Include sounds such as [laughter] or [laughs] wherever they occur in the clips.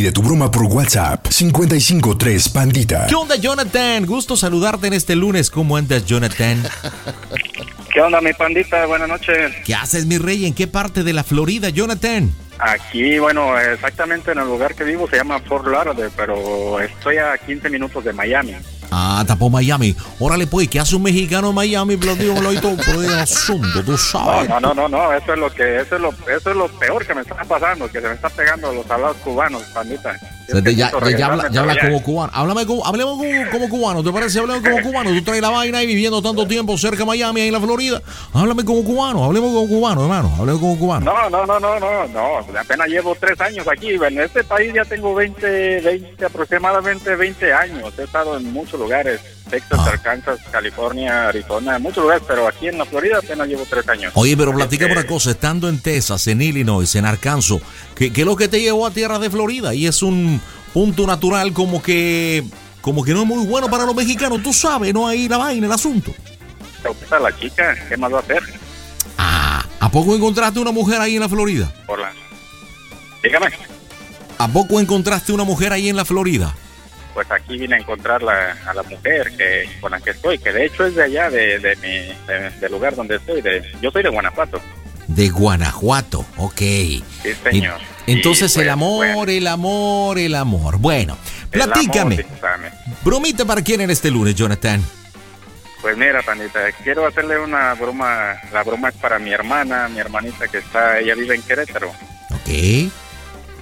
Pide tu broma por WhatsApp 553 Pandita. ¿Qué onda, Jonathan? Gusto saludarte en este lunes. ¿Cómo andas, Jonathan? [laughs] ¿Qué onda, mi pandita? Buenas noches. ¿Qué haces, mi rey? ¿En qué parte de la Florida, Jonathan? Aquí, bueno, exactamente en el lugar que vivo se llama Fort Lauderdale, pero estoy a 15 minutos de Miami. Ah, tapó Miami. Órale, pues, ¿qué hace un mexicano en Miami? Lo digo, lo digo, por el asunto, tú sabes. No, no, no, no, eso es lo que, eso es lo, eso es lo peor que me está pasando, que se me está pegando los hablados cubanos, pandita. Ya, ya, ya, habla, ya como cubano. Háblame como, hablemos como, como, cubano. ¿Te parece? Hablemos como cubano. Tú traes la vaina y viviendo tanto tiempo cerca de Miami, ahí en la Florida. Háblame como cubano. Hablemos como cubano, hermano. Hablemos como cubano. No, no, no, no, no, no. Apenas llevo tres años aquí. En este país ya tengo 20, 20, aproximadamente 20 años. He estado en muchos lugares. Texas, Ah. Arkansas, California, Arizona, en muchos lugares, pero aquí en la Florida apenas llevo tres años. Oye, pero platica Este, una cosa, estando en Texas, en Illinois, en Arkansas, ¿qué, qué es lo que te llevó a tierra de Florida? Y es un punto natural como que como que no es muy bueno para los mexicanos, tú sabes, no hay la vaina, el asunto. ¿Te gusta la chica? ¿Qué más va a hacer? Ah, ¿a poco encontraste una mujer ahí en la Florida? Por la... Dígame. ¿A poco encontraste una mujer ahí en la Florida? Pues aquí vine a encontrar la, a la mujer que con la que estoy, que de hecho es de allá, de, de mi, de- lugar donde estoy. De, yo soy de Guanajuato. De Guanajuato, ok. Sí, señor. En- Entonces el pues, amor, bueno, el amor, el amor. Bueno, amor, platícame. Bromita para quién en este lunes, Jonathan. Pues mira, Pandita, quiero hacerle una broma. La broma es para mi hermana, mi hermanita que está, ella vive en Querétaro. Ok.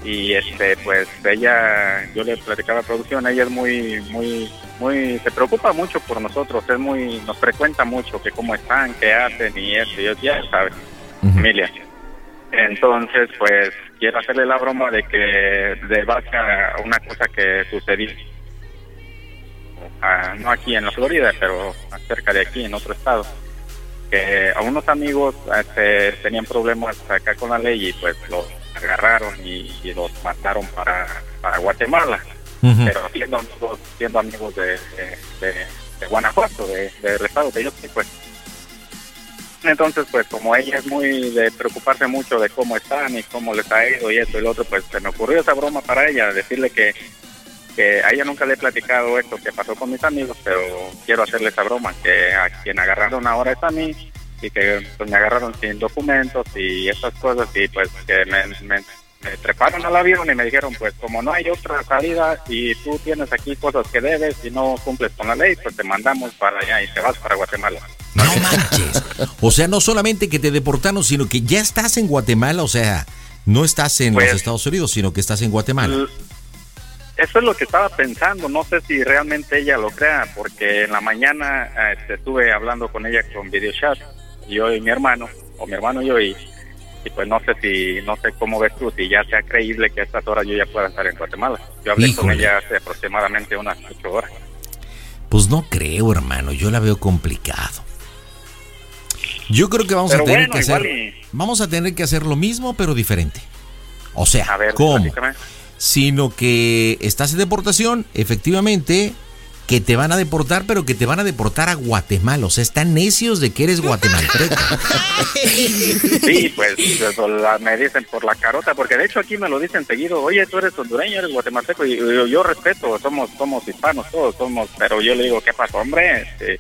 Y este, pues ella, yo le platicaba producción, ella es muy, muy, muy, se preocupa mucho por nosotros, es muy, nos frecuenta mucho, que cómo están, qué hacen y eso, y yo, ya sabes, familia. Entonces, pues quiero hacerle la broma de que de base a una cosa que sucedió, ah, no aquí en la Florida, pero cerca de aquí, en otro estado, que a unos amigos este, tenían problemas acá con la ley y pues los agarraron y, y los mandaron para, para Guatemala, pero siendo amigos, siendo amigos de, de, de- de Guanajuato, de- del estado que yo soy, pues. Entonces, pues como ella es muy de preocuparse mucho de cómo están y cómo les ha ido y esto y lo otro, pues se me ocurrió esa broma para ella, decirle que, que a ella nunca le he platicado esto que pasó con mis amigos, pero quiero hacerle esa broma, que a quien agarraron ahora es a mí y que pues, me agarraron sin documentos y esas cosas y pues que me, me- me treparon al avión y me dijeron pues como no hay otra salida y tú tienes aquí cosas que debes y no cumples con la ley, pues te mandamos para allá y te vas para Guatemala. No manches. O sea, no solamente que te deportaron, sino que ya estás en Guatemala, o sea, No estás en Pues- los Estados Unidos, sino que estás en Guatemala. Eso es lo que estaba pensando, no sé si realmente ella lo crea, porque en la mañana eh, este, estuve hablando con ella con video chat, yo y mi hermano, o mi hermano y yo, y, y pues no sé si, no sé cómo ves tú, si ya sea creíble que a estas horas yo ya pueda estar en Guatemala. Yo hablé con ella hace aproximadamente unas ocho horas. Pues no creo, hermano. Yo la veo complicado. Yo creo que vamos Pero a tener bueno, que hacer. y- Vamos a tener que hacer lo mismo, pero diferente. O sea, A ver, ¿cómo? platícame. Sino que estás en deportación, efectivamente, que te van a deportar, pero que te van a deportar a Guatemala. O sea, están necios de que eres guatemalteco. [laughs] Sí, pues eso la- me dicen por la carota, porque de hecho aquí me lo dicen seguido, oye, tú eres hondureño, eres guatemalteco, y yo, yo respeto, somos somos hispanos todos, somos, pero yo le digo, ¿qué pasó, hombre? Este,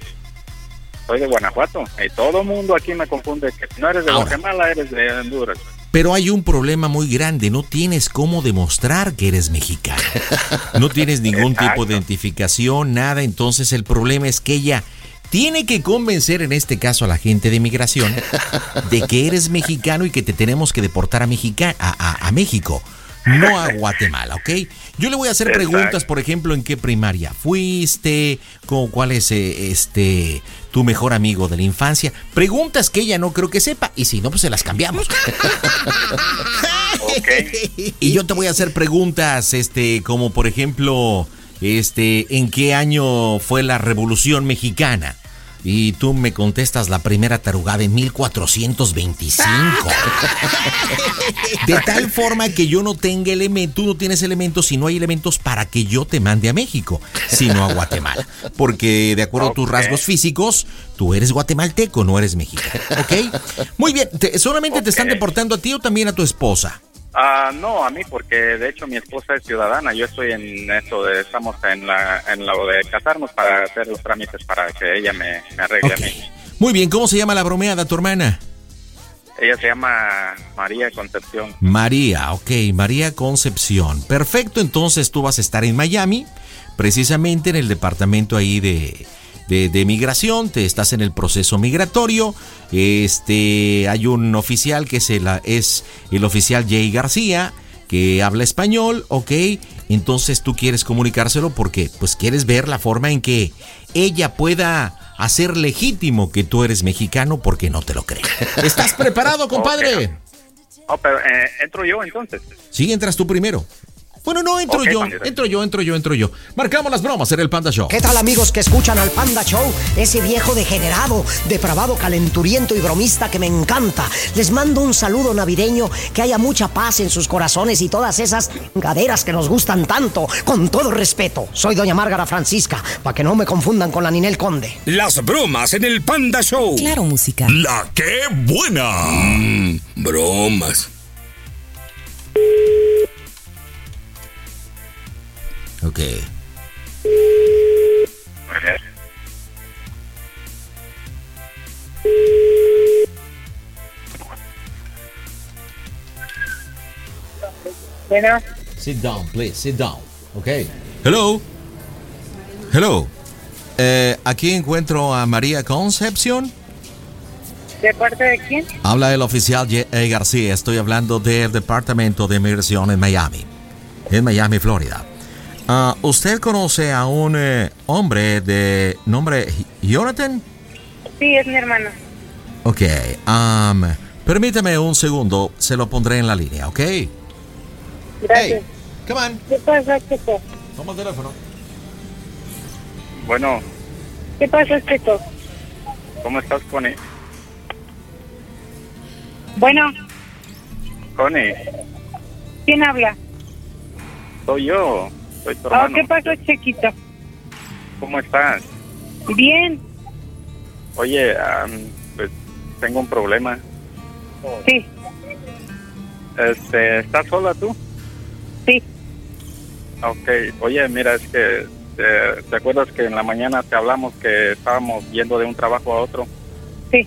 soy de Guanajuato, y todo el mundo aquí me confunde que si no eres de Ahora. Guatemala, eres de Honduras. Pero hay un problema muy grande, no tienes cómo demostrar que eres mexicano. No tienes ningún tipo de identificación, nada, entonces el problema es que ella tiene que convencer en este caso a la gente de migración de que eres mexicano y que te tenemos que deportar a, Mexica- a, a- a México, no a Guatemala, ¿ok? Yo le voy a hacer Exacto. preguntas, por ejemplo, en qué primaria fuiste, con cuál es eh, este tu mejor amigo de la infancia. Preguntas que ella no creo que sepa y si no, pues se las cambiamos. [laughs] [laughs] Y yo te voy a hacer preguntas, este, como por ejemplo, este, ¿en qué año fue la Revolución Mexicana? Y tú me contestas la primera tarugada en 1425. De tal forma que yo no tenga elementos, tú no tienes elementos y no hay elementos para que yo te mande a México, sino a Guatemala. Porque de acuerdo a tus rasgos físicos, tú eres guatemalteco, no eres mexicano. ¿Ok? Muy bien, te- ¿solamente te están deportando a ti o también a tu esposa? Ah, no, a mí, porque de hecho mi esposa es ciudadana. Yo estoy en eso de, estamos en la, en lo de casarnos para hacer los trámites para que ella me, me arregle a mí. Muy bien, ¿cómo se llama la bromeada tu hermana? Ella se llama María Concepción. María, ok, María Concepción. Perfecto, entonces tú vas a estar en Miami, precisamente en el departamento ahí de, de, de migración, te estás en el proceso migratorio. Este, hay un oficial que es el, es el oficial Jay García, que habla español, ok. Entonces tú quieres comunicárselo porque pues quieres ver la forma en que ella pueda hacer legítimo que tú eres mexicano porque no te lo cree. ¿Estás preparado, [laughs] compadre? Oh, pero eh, entro yo entonces. Sí, entras tú primero. Bueno, no, entro yo, Pandita. entro yo, entro yo, entro yo. Marcamos las bromas en el Panda Show. ¿Qué tal amigos que escuchan al Panda Show? Ese viejo degenerado, depravado, calenturiento y bromista que me encanta. Les mando un saludo navideño, que haya mucha paz en sus corazones y todas esas gaderas que nos gustan tanto. Con todo respeto, soy doña Márgara Francisca, para que no me confundan con la Ninel Conde. Las bromas en el Panda Show. Claro, música. La que buena. Mm, bromas. Ok. Bueno, Sit down, please, sit down. Ok. Hello. Hello. Eh, aquí encuentro a María Concepción. ¿de parte de quién? Habla el oficial Ye- eh, García. Estoy hablando del Departamento de Migración en Miami. En Miami, Florida. Ah, ¿Usted conoce a un eh, hombre de nombre Jonathan? Sí, es mi hermano. Ok. um, permítame un segundo. Se lo pondré en la línea, ¿ok? Gracias. Hey, come on. ¿Qué pasa, Checo? Toma el teléfono. Bueno, ¿Qué pasa, Checo? ¿cómo estás, Connie? Bueno, Connie, ¿quién habla? soy yo, soy tu Oh. ¿Qué pasó, Chequito? ¿Cómo estás? Bien, Oye, am, pues tengo un problema. sí, Este, ¿estás sola tú? sí, Ok, oye, mira, es que eh, ¿te acuerdas que en la mañana te hablamos que estábamos yendo de un trabajo a otro? sí.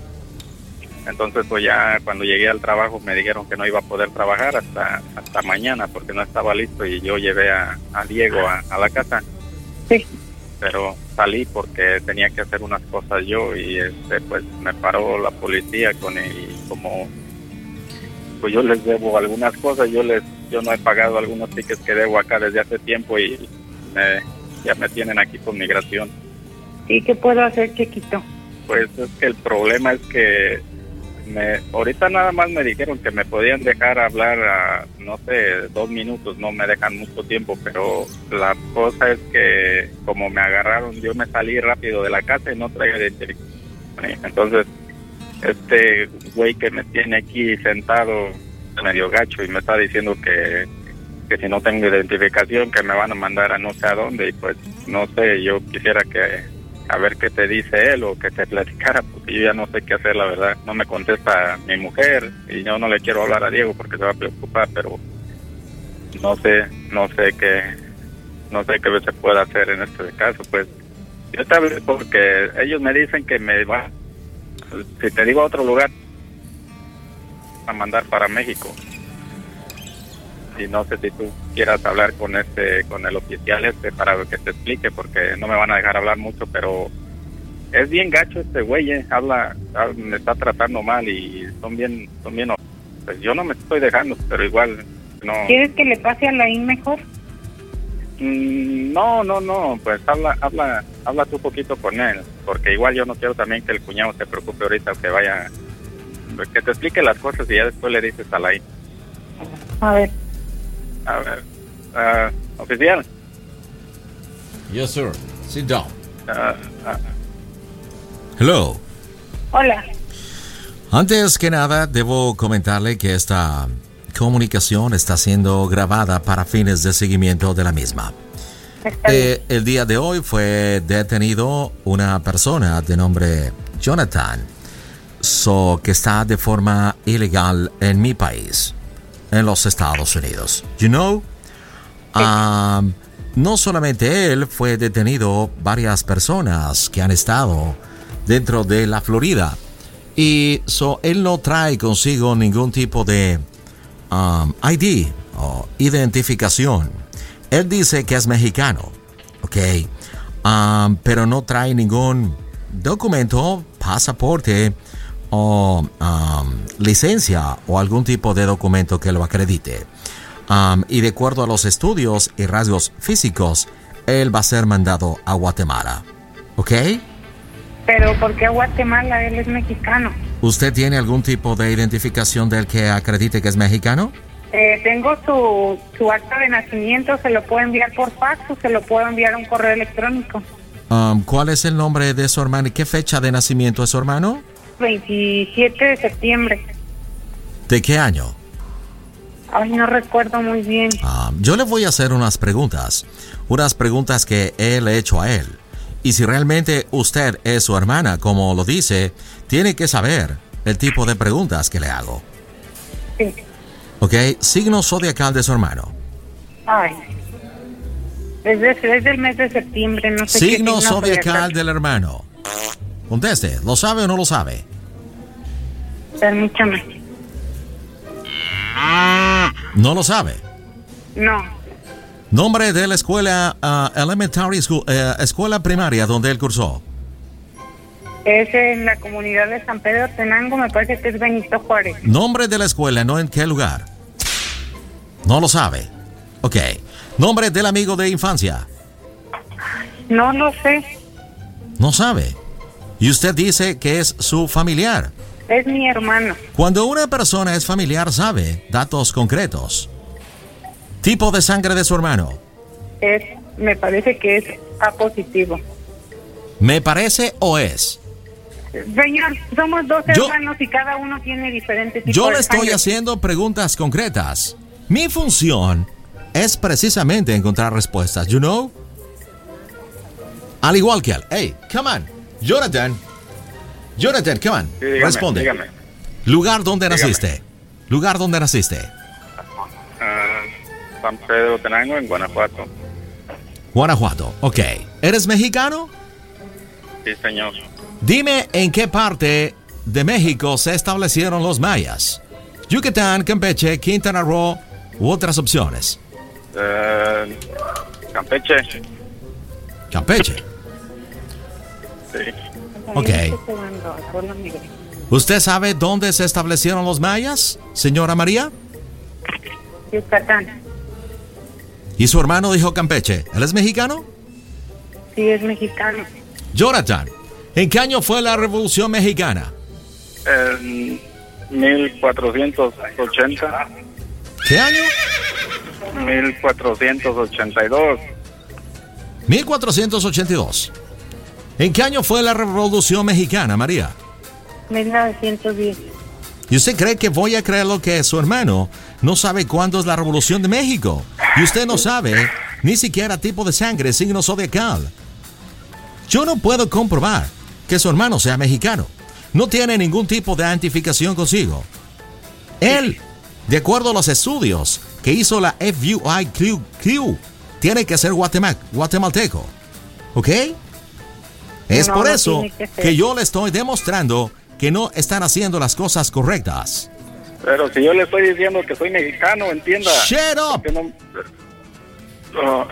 Entonces, pues ya cuando llegué al trabajo me dijeron que no iba a poder trabajar hasta hasta mañana porque no estaba listo y yo llevé a, a Diego a, a la casa. Sí. Pero salí porque tenía que hacer unas cosas yo y este pues me paró la policía con el, como pues yo les debo algunas cosas, yo les yo no he pagado algunos tickets que debo acá desde hace tiempo y me- ya me tienen aquí con migración. ¿Y qué puedo hacer, chiquito? Pues es que el problema es que me, ahorita nada más me dijeron que me podían dejar hablar, a, no sé, dos minutos, no me dejan mucho tiempo, pero la cosa es que como me agarraron, yo me salí rápido de la casa y no traía identificación. Entonces, este güey que me tiene aquí sentado, medio gacho, y me está diciendo que, que si no tengo identificación, que me van a mandar a no sé a dónde, y pues no sé, yo quisiera que a ver qué te dice él o que te platicara, porque yo ya no sé qué hacer, la verdad. No me contesta mi mujer y yo no le quiero hablar a Diego porque se va a preocupar, pero no sé, no sé qué, no sé qué se puede hacer en este caso. Pues yo te hablé porque ellos me dicen que me van, si te digo a otro lugar, a mandar para México. Y no sé si tú quieras hablar con este, con el oficial este para que te explique, porque no me van a dejar hablar mucho, pero es bien gacho este güey, eh, habla, hab- me está tratando mal y son bien, son bien, pues yo no me estoy dejando, pero igual no. ¿Quieres que le pase a Laín mejor? Mm, No, no, no, pues habla, habla, habla tú poquito con él, porque igual yo no quiero también que el cuñado se preocupe ahorita, que vaya, pues, que te explique las cosas y ya después le dices a la A ver. A ver, ah, oficial. Yes, sir. Sit down. ah, ah, Hello. Hola. Antes que nada, debo comentarle que esta comunicación está siendo grabada para fines de seguimiento de la misma. Eh, el día de hoy fue detenido una persona de nombre Jonathan, so, que está de forma ilegal en mi país, en los Estados Unidos. You know? Um, no solamente él, fue detenido varias personas que han estado dentro de la Florida. Y so, él no trae consigo ningún tipo de um, ID o identificación. Él dice que es mexicano, ¿ok? Um, pero no trae ningún documento, pasaporte o um, licencia o algún tipo de documento que lo acredite. Um, y de acuerdo a los estudios y rasgos físicos, él va a ser mandado a Guatemala, ¿ok? Pero ¿por qué a Guatemala? Él es mexicano. ¿Usted tiene algún tipo de identificación del que acredite que es mexicano? Eh, tengo su, su acta de nacimiento, se lo puedo enviar por fax o se lo puedo enviar a un correo electrónico. Um, ¿Cuál es el nombre de su hermano y qué fecha de nacimiento es su hermano? 27 de septiembre. ¿De qué año? Ay, no recuerdo muy bien. Um, yo le voy a hacer unas preguntas, unas preguntas que él ha hecho a él. Y si realmente usted es su hermana, como lo dice, tiene que saber el tipo de preguntas que le hago. Sí. ¿Ok? Signo zodiacal de su hermano. Ay. Desde, desde el mes de septiembre, no sé qué Signo signo zodiacal del hermano. Conteste, ¿lo sabe o no lo sabe? Permítame. No lo sabe. No. Nombre de la escuela ah, Elementary School, eh, escuela primaria donde él cursó. Es en la comunidad de San Pedro Tenango, me parece que es Benito Juárez. Nombre de la escuela, no en qué lugar. No lo sabe. Ok. Nombre del amigo de infancia. No lo sé. No sabe. Y usted dice que es su familiar. Es mi hermano. Cuando una persona es familiar sabe datos concretos. Tipo de sangre de su hermano. Es, me parece que es A positivo. ¿Me parece o es? Señor, somos dos Yo- hermanos y cada uno tiene diferente tipo Yo de le estoy sangre. haciendo preguntas concretas. Mi función es precisamente encontrar respuestas, you know? Al igual que él. Hey, come on. Jonathan. Jonathan, come on. Sí, dígame, Responde. dígame. Lugar donde Dígame. naciste. Lugar donde naciste. Ah, San Pedro Tenango, en Guanajuato. Guanajuato. Ok. ¿Eres mexicano? Sí, señor. Dime en qué parte de México se establecieron los mayas. Yucatán, Campeche, Quintana Roo u otras opciones. Eh, Campeche. Campeche. Ok. ¿Usted sabe dónde se establecieron los mayas, señora María? Yucatán. ¿Y su hermano dijo Campeche? ¿Él es mexicano? Sí, es mexicano. Jonathan, ¿en qué año fue la Revolución Mexicana? En 1480. ¿Qué año? 1482. 1482. ¿En qué año fue la Revolución Mexicana, María? 1910. ¿Y usted cree que voy a creer lo que su hermano no sabe cuándo es la Revolución de México? Y usted no sabe ni siquiera tipo de sangre, signo zodiacal. Yo no puedo comprobar que su hermano sea mexicano. No tiene ningún tipo de identificación consigo. Él, de acuerdo a los estudios que hizo la FUIQ, tiene que ser guatema- guatemalteco. ¿Ok? Es No, por no eso que yo le estoy demostrando que no están haciendo las cosas correctas. Pero si yo le estoy diciendo que soy mexicano, entienda. Shut up. No- Ah.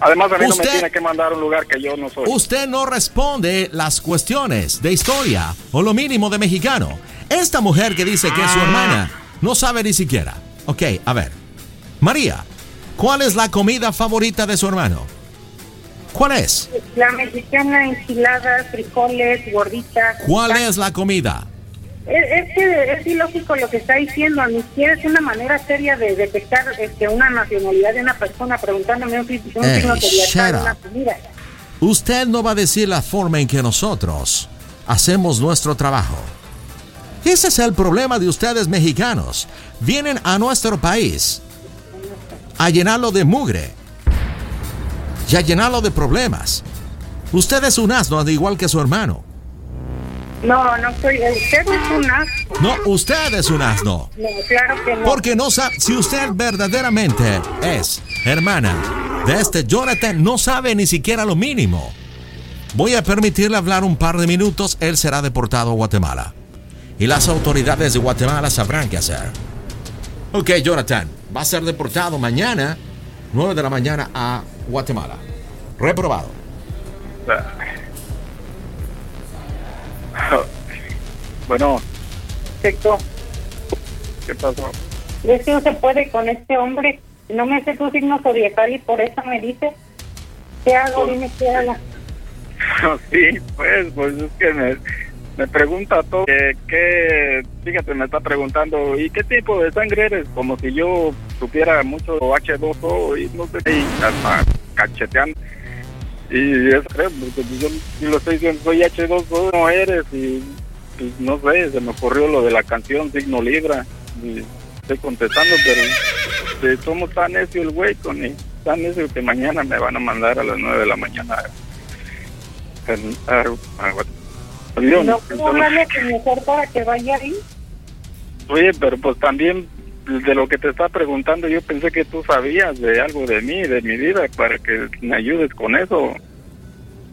Además, a mí no me tiene que mandar a un lugar que yo no soy. Usted no responde las cuestiones de historia o lo mínimo de mexicano. Esta mujer que dice que es su hermana no sabe ni siquiera. Ok, a ver. María, ¿cuál es la comida favorita de su hermano? ¿Cuál es? La mexicana, enchiladas, frijoles, gorditas. ¿Cuál es la comida? Es, que es ilógico lo que está diciendo, ni siquiera es una manera seria de detectar este, una nacionalidad de una persona preguntándome un, un Ey, signo shut una comida. Usted no va a decir la forma en que nosotros hacemos nuestro trabajo. Ese es el problema de ustedes mexicanos. Vienen a nuestro país a llenarlo de mugre y a llenarlo de problemas. Usted es un asno al igual que su hermano. No, no soy. Usted es un asco. No, usted es un asno. No, claro que no. Porque no sabe, si usted verdaderamente es hermana de este Jonathan, no sabe ni siquiera lo mínimo. Voy a permitirle hablar un par de minutos, él será deportado a Guatemala. Y las autoridades de Guatemala sabrán qué hacer. Ok, Jonathan, va a ser deportado mañana, 9 de la mañana, a Guatemala. Reprobado. [laughs] Bueno, Perfecto. ¿qué pasó? Es que no se puede con este hombre. No me hace tu signo zodiacal y por eso me dice. ¿Qué hago? Dime qué hago. [laughs] Sí, pues, pues es que me, me pregunta todo. Que, fíjate, me está preguntando, ¿y qué tipo de sangre eres? Como si yo supiera mucho H2O y no sé, y hasta cacheteando. Y eso creo, porque yo, yo lo estoy diciendo, soy H2O, no eres, y pues, no sé, se me ocurrió lo de la canción Signo Libra. Y estoy contestando, pero somos tan necio el güey, con tan necio que mañana me van a mandar a las 9 de la mañana a- a ¿No puedo hablarle a tu mujer para que vaya ahí? Oye, pero pues también de lo que te está preguntando, yo pensé que tú sabías de algo de mí, de mi vida, para que me ayudes con eso.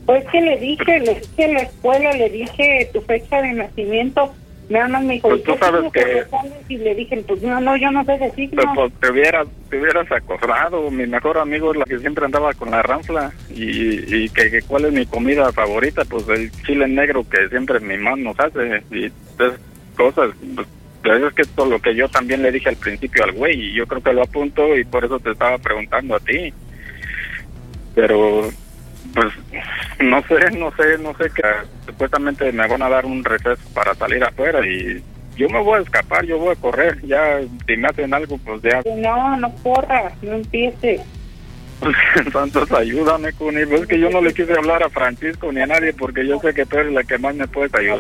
Pues que le dije, le dije en la escuela, le dije tu fecha de nacimiento. Nada más me dijo, Pues ¿y tú sabes que-? Y le dije, pues no, no, yo no sé de signo. Pero pues te hubieras, te hubieras acordado, mi mejor amigo es la que siempre andaba con la ranfla y, y que, que cuál es mi comida favorita, pues el chile negro que siempre mi mamá nos hace y esas cosas. Pues, pues, es que todo lo que yo también le dije al principio al güey y yo creo que lo apunto y por eso te estaba preguntando a ti. Pero pues no sé, no sé, no sé que supuestamente me van a dar un receso para salir afuera y yo me voy a escapar, yo voy a correr, ya si me hacen algo pues ya No, no corras, no empieces. [laughs] Entonces ayúdame con eso. Es que yo no le quise hablar a Francisco ni a nadie porque yo sé que tú eres la que más me puedes ayudar.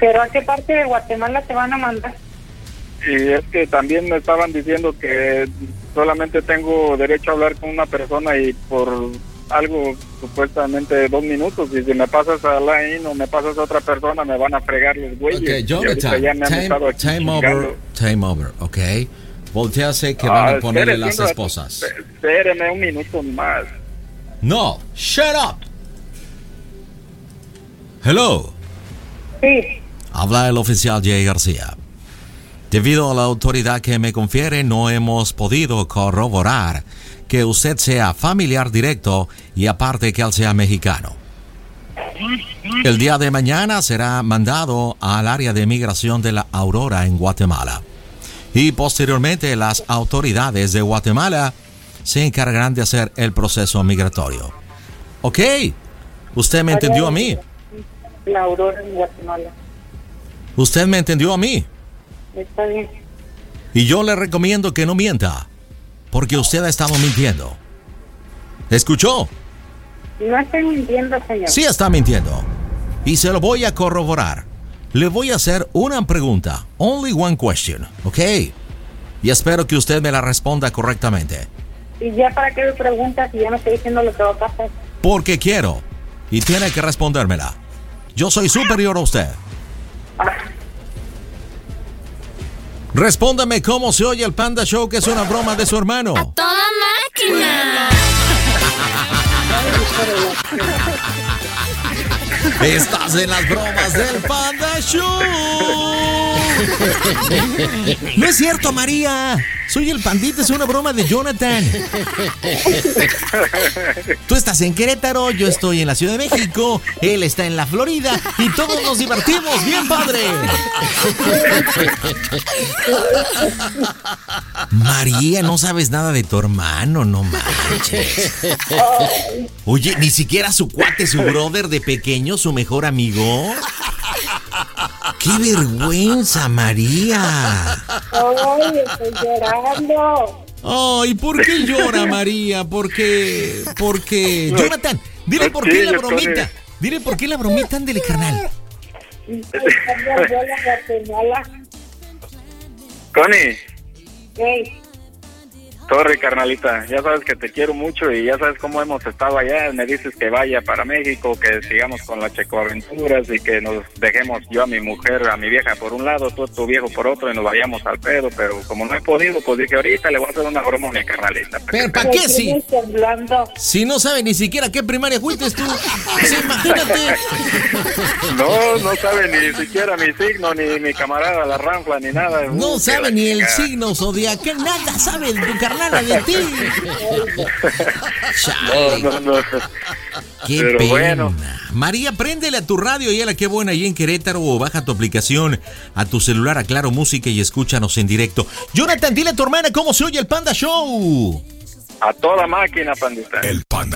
Pero ¿a qué parte de Guatemala te van a mandar? Y es que también me estaban diciendo que solamente tengo derecho a hablar con una persona y por algo supuestamente dos minutos y si me pasas a line o me pasas a otra persona me van a fregar los güeyes. Ok, Y ahorita Jonathan, ya me time, over, time over, ok. Voltease que van Ah, a ponerle espere, las esposas. Espéreme un minuto más. No, shut up. Hello, Sí, habla el oficial Jay García. Debido a la autoridad que me confiere, no hemos podido corroborar que usted sea familiar directo y aparte que él sea mexicano. El día de mañana será mandado al área de migración de la Aurora en Guatemala. Y posteriormente las autoridades de Guatemala se encargarán de hacer el proceso migratorio. ¿Ok? ¿Usted me entendió a mí? La Aurora en Guatemala. ¿Usted me entendió a mí? Está bien. Y yo le recomiendo que no mienta, porque usted ha estado mintiendo. ¿Escuchó? No estoy mintiendo, señor. Sí está mintiendo. Y se lo voy a corroborar. Le voy a hacer una pregunta. Only one question, ¿ok? Y espero que usted me la responda correctamente. ¿Y ya para qué me preguntas si ya me estoy diciendo lo que va a pasar? Porque quiero. Y tiene que respondérmela. Yo soy superior a usted. Respóndame cómo se oye el Panda Show, que es una broma de su hermano. ¡Toda máquina! [laughs] Estás en las bromas del Panda Show. No es cierto, María. Soy el pandita, es una broma de Jonathan. Tú estás en Querétaro, yo estoy en la Ciudad de México, él está en la Florida y todos nos divertimos, bien padre. María, no sabes nada de tu hermano, no manches. Oye, ni siquiera su cuate, su brother de pequeño, su mejor amigo. ¡Qué vergüenza, María! ¡Ay, estoy llorando! Ay, ¿por qué llora María? Porque, porque, Jonathan, dile por qué la bromita. Dile por qué la bromita, ándele, carnal. Connie, Hey, sorry carnalita, ya sabes que te quiero mucho y ya sabes cómo hemos estado allá. Me dices que vaya para México, que sigamos con las checoaventuras y que nos dejemos yo a mi mujer, a mi vieja por un lado, tú a tu viejo por otro y nos vayamos al pedo. Pero como no he podido, pues dije ahorita le voy a hacer una broma a mi carnalita. Pero, ¿para qué si, si no sabe ni siquiera qué primaria fuiste tú? Sí, imagínate. [laughs] No, no sabe ni siquiera mi signo, ni mi camarada la ranfla, ni nada. No sabe ni el signo zodiacal, nada sabe de tu carnala de [laughs] ti. Chale, No, no, no. qué pero pena. bueno. María, préndele a tu radio y a la que buena ahí en Querétaro o baja tu aplicación a tu celular a Claro Música y escúchanos en directo. Jonathan, dile a tu hermana cómo se oye el Panda Show. A toda máquina, pandita. El panda.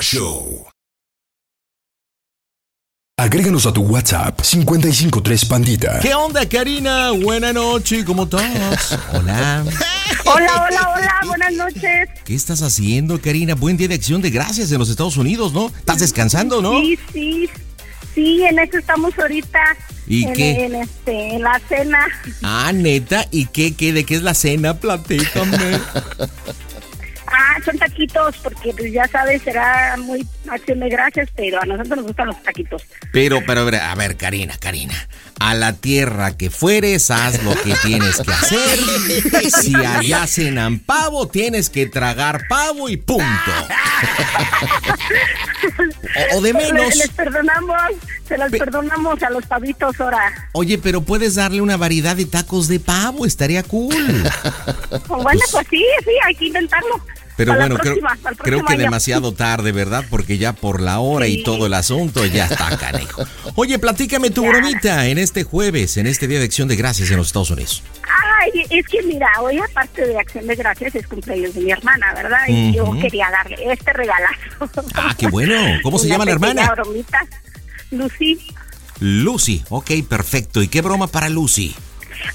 Show. Agréganos a tu WhatsApp 553 Pandita. ¿Qué onda, Karina? Buena noche, ¿cómo estás? [laughs] Hola. Hola, hola, hola, buenas noches. ¿Qué estás haciendo, Karina? Buen día de acción de gracias en los Estados Unidos, ¿no? ¿Estás descansando, no? Sí, sí, sí, en eso estamos ahorita. ¿Y en, qué? En, este, en la cena. Ah, neta, ¿y qué, qué, de qué es la cena? Platícame. [laughs] Ah, son taquitos, porque pues ya sabes, será muy acción de gracias, pero a nosotros nos gustan los taquitos. Pero, pero, a ver, Karina, Karina. A la tierra que fueres, haz lo que tienes que hacer. Si allá cenan pavo, tienes que tragar pavo y punto. O, o de Les, menos. les perdonamos, se los Pe- perdonamos a los pavitos ahora. Oye, pero puedes darle una variedad de tacos de pavo, estaría cool. Bueno, pues sí, sí, hay que intentarlo. Pero bueno, creo, próxima, creo que año. demasiado tarde, ¿verdad? Porque ya por la hora y todo el asunto ya está canejo. Oye, platícame tu Ya. bromita en este jueves, en este Día de Acción de Gracias en los Estados Unidos. Ah, Ay, es que mira, hoy aparte de Acción de Gracias es cumpleaños de mi hermana, ¿verdad? Y yo quería darle este regalazo. Ah, qué bueno. ¿Cómo se llama la hermana? bromita. Lucy. Lucy. Ok, perfecto. ¿Y qué broma para Lucy?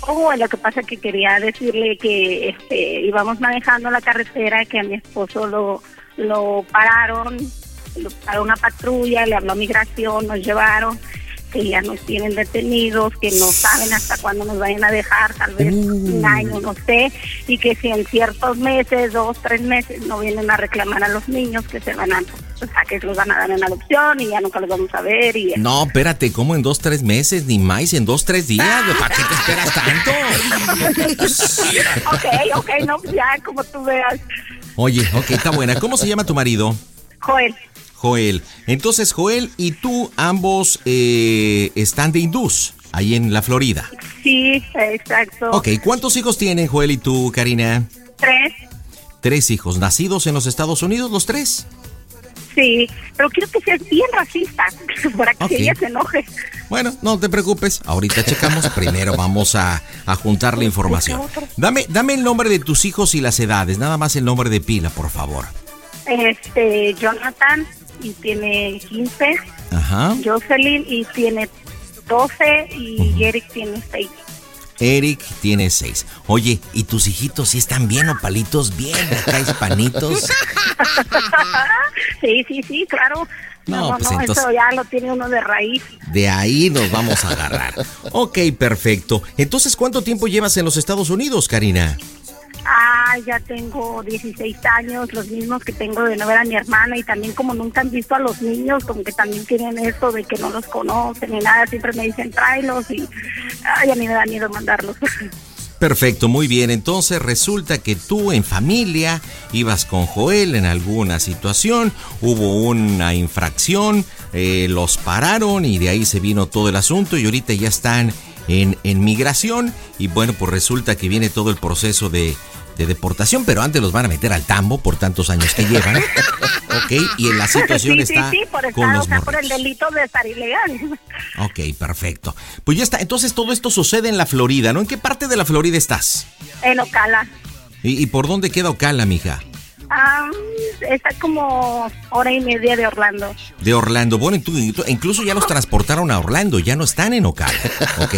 Oh, lo que pasa es que quería decirle que este, íbamos manejando la carretera, que a mi esposo lo, lo pararon, lo paró una patrulla, le habló a migración, nos llevaron, que ya nos tienen detenidos, que no saben hasta cuándo nos vayan a dejar, tal vez un año, no sé, y que si en ciertos meses, dos, tres meses, no vienen a reclamar a los niños, que se van a, o sea, que los van a dar en adopción y ya nunca los vamos a ver y No, espérate, ¿cómo en dos, tres meses? Ni más, en dos, tres días. ¿Para qué te esperas tanto? ok, ok, no, ya como tú veas. Oye, ok, está buena. ¿Cómo se llama tu marido? Joel, Joel. Entonces, Joel y tú ambos eh, están de hindús, ahí en la Florida. sí, exacto. Ok, ¿cuántos hijos tienen Joel y tú, Karina? Tres, Tres hijos, nacidos en los Estados Unidos, los tres. sí, pero quiero que seas bien racista, [laughs] para que ella se enoje. Bueno, no te preocupes, ahorita checamos. [laughs] Primero vamos a, a juntar la información. Dame, dame el nombre de tus hijos y las edades, nada más el nombre de pila, por favor. Este, Jonathan, y tiene 15, Ajá. Jocelyn, y tiene 12, y Eric tiene 6. Eric tiene seis. Oye, ¿y tus hijitos sí están bien opalitos, bien acá hispanitos? [laughs] sí, sí, sí, claro. No, No, no, pues no, entonces- eso ya lo tiene uno de raíz. De ahí nos vamos a agarrar. Ok, perfecto. Entonces, ¿cuánto tiempo llevas en los Estados Unidos, Karina? Ah, ya tengo 16 años, los mismos que tengo de no ver a mi hermana y también como nunca han visto a los niños, como que también tienen esto de que no los conocen ni nada, siempre me dicen tráelos y ay, a mí me da miedo mandarlos. [laughs] Perfecto, muy bien. Entonces resulta que tú en familia ibas con Joel en alguna situación, hubo una infracción, eh, los pararon y de ahí se vino todo el asunto y ahorita ya están en, en migración y bueno, pues resulta que viene todo el proceso de, de deportación, pero antes los van a meter al tambo por tantos años que llevan. [laughs] ok, y en la situación sí, está sí, sí, por con los por el delito de estar ilegal. Ok, perfecto. Pues ya está. Entonces todo esto sucede en la Florida, ¿no? ¿En qué parte de la Florida estás? En Ocala. ¿Y, y por dónde queda Ocala, mija? Ah, está como hora y media de Orlando. De Orlando. Bueno, incluso ya los transportaron a Orlando, ya no están en Ocala, ¿ok?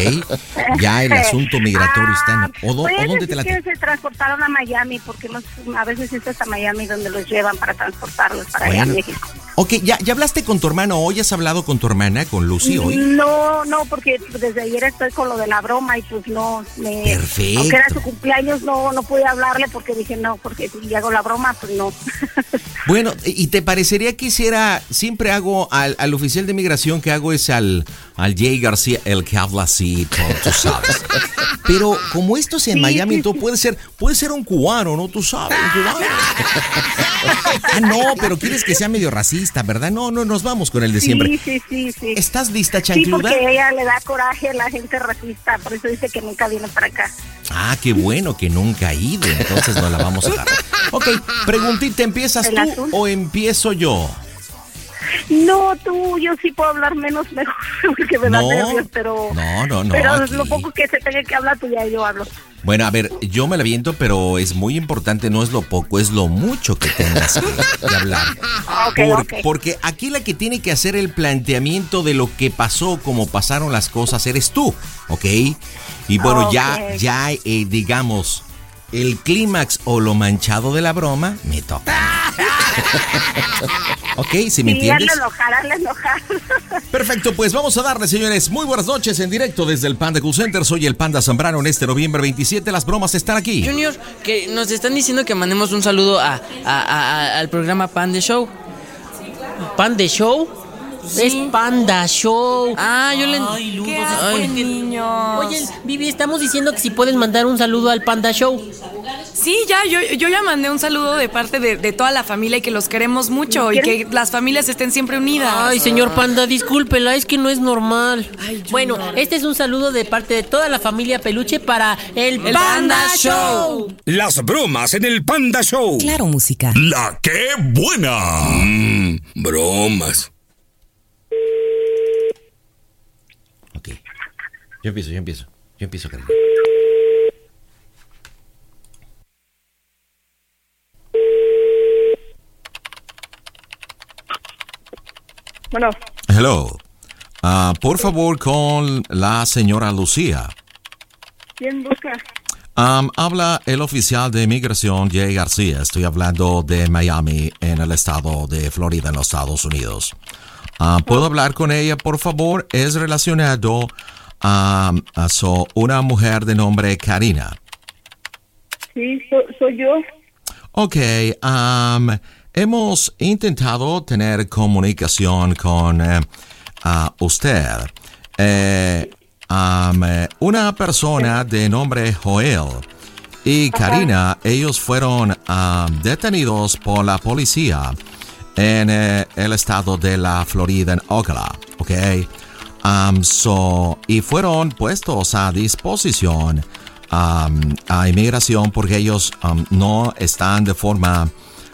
Ya el [laughs] asunto migratorio está en... ¿O, dó- Puede o dónde te la... que se transportaron a Miami porque los- a veces es hasta Miami donde los llevan para transportarlos para allá a Bueno. México. Ok, ¿ya, ¿ya hablaste con tu hermano hoy? ¿Has hablado con tu hermana, con Lucy hoy? No, no, porque desde ayer estoy con lo de la broma y pues no, me, Perfecto. aunque era su cumpleaños no, no pude hablarle porque dije no, porque si hago la broma pues no. [laughs] Bueno, ¿y te parecería que hiciera, siempre hago al, al oficial de migración que hago es al, al Jay García, el que habla así, tú, sabes. Pero como esto es en Sí, Miami, sí, puede ser, puede ser un cubano, ¿no? Tú sabes, un cubano. [laughs] Ah, no, pero quieres que sea medio racista, ¿verdad? No, no, nos vamos con el de siempre. Sí, sí, sí, sí. ¿Estás lista, Sí, chancluda? porque ella le da coraje a la gente racista, por eso dice que nunca viene para acá. Ah, qué bueno que nunca ha ido, entonces no la vamos a agarrar. Ok, preguntita, ¿empiezas tú o empiezo yo? No, tú, yo sí puedo hablar menos mejor [laughs] porque me da No, nervios, pero, no, no, no, pero aquí. lo poco que se tenga que hablar, pues ya yo hablo. Bueno, a ver, yo me la viento, pero es muy importante, no es lo poco, es lo mucho que tengas que, que hablar. [laughs] Por- ok. Porque aquí la que tiene que hacer el planteamiento de lo que pasó, cómo pasaron las cosas, eres tú, ¿ok? Y bueno, ya, Ok. ya, eh, digamos, el clímax o lo manchado de la broma, me toca. [laughs] ¿Ok? ¿Sí me Sí, hazle entiendes? enojar, hazle enojar. Perfecto, pues vamos a darle, señores. Muy buenas noches en directo desde el Panda Cool Center. Soy el Panda Zambrano en este noviembre 27. Las bromas están aquí. Junior, que nos están diciendo que mandemos un saludo a, a- a- a- al programa Pan de Show. ¿Pan de show? Es Panda Show. Ah, yo le... Ay, Ludo, ¿Qué que- niños? Oye, Vivi, estamos diciendo que si pueden mandar un saludo al Panda Show. Sí, ya, yo, yo ya mandé un saludo de parte de, de toda la familia y que los queremos mucho y que las familias estén siempre unidas. Ay, señor Panda, discúlpela, es que no es normal. bueno, este es un saludo de parte de toda la familia Peluche para el, El Panda Show. Las bromas en el Panda Show. Claro, música. La que buena. Mm, bromas. Yo empiezo, yo empiezo. Yo empiezo, Karina. Bueno. Hello. Uh, por favor, con la señora Lucía. ¿Quién busca? Um, habla el oficial de inmigración Jay García. Estoy hablando de Miami, en el estado de Florida, en los Estados Unidos. Uh, ¿Puedo oh. hablar con ella, por favor? Es relacionado a, a so- una mujer de nombre Karina. Sí, so- soy yo. Ok, am, hemos intentado tener comunicación con eh, ah, usted. Eh, eh, una persona de nombre Joel y Karina, ellos fueron detenidos por la policía en eh, el estado de la Florida, en Ocala, ok. Am, so, y fueron puestos a disposición am, a inmigración porque ellos am, no están de forma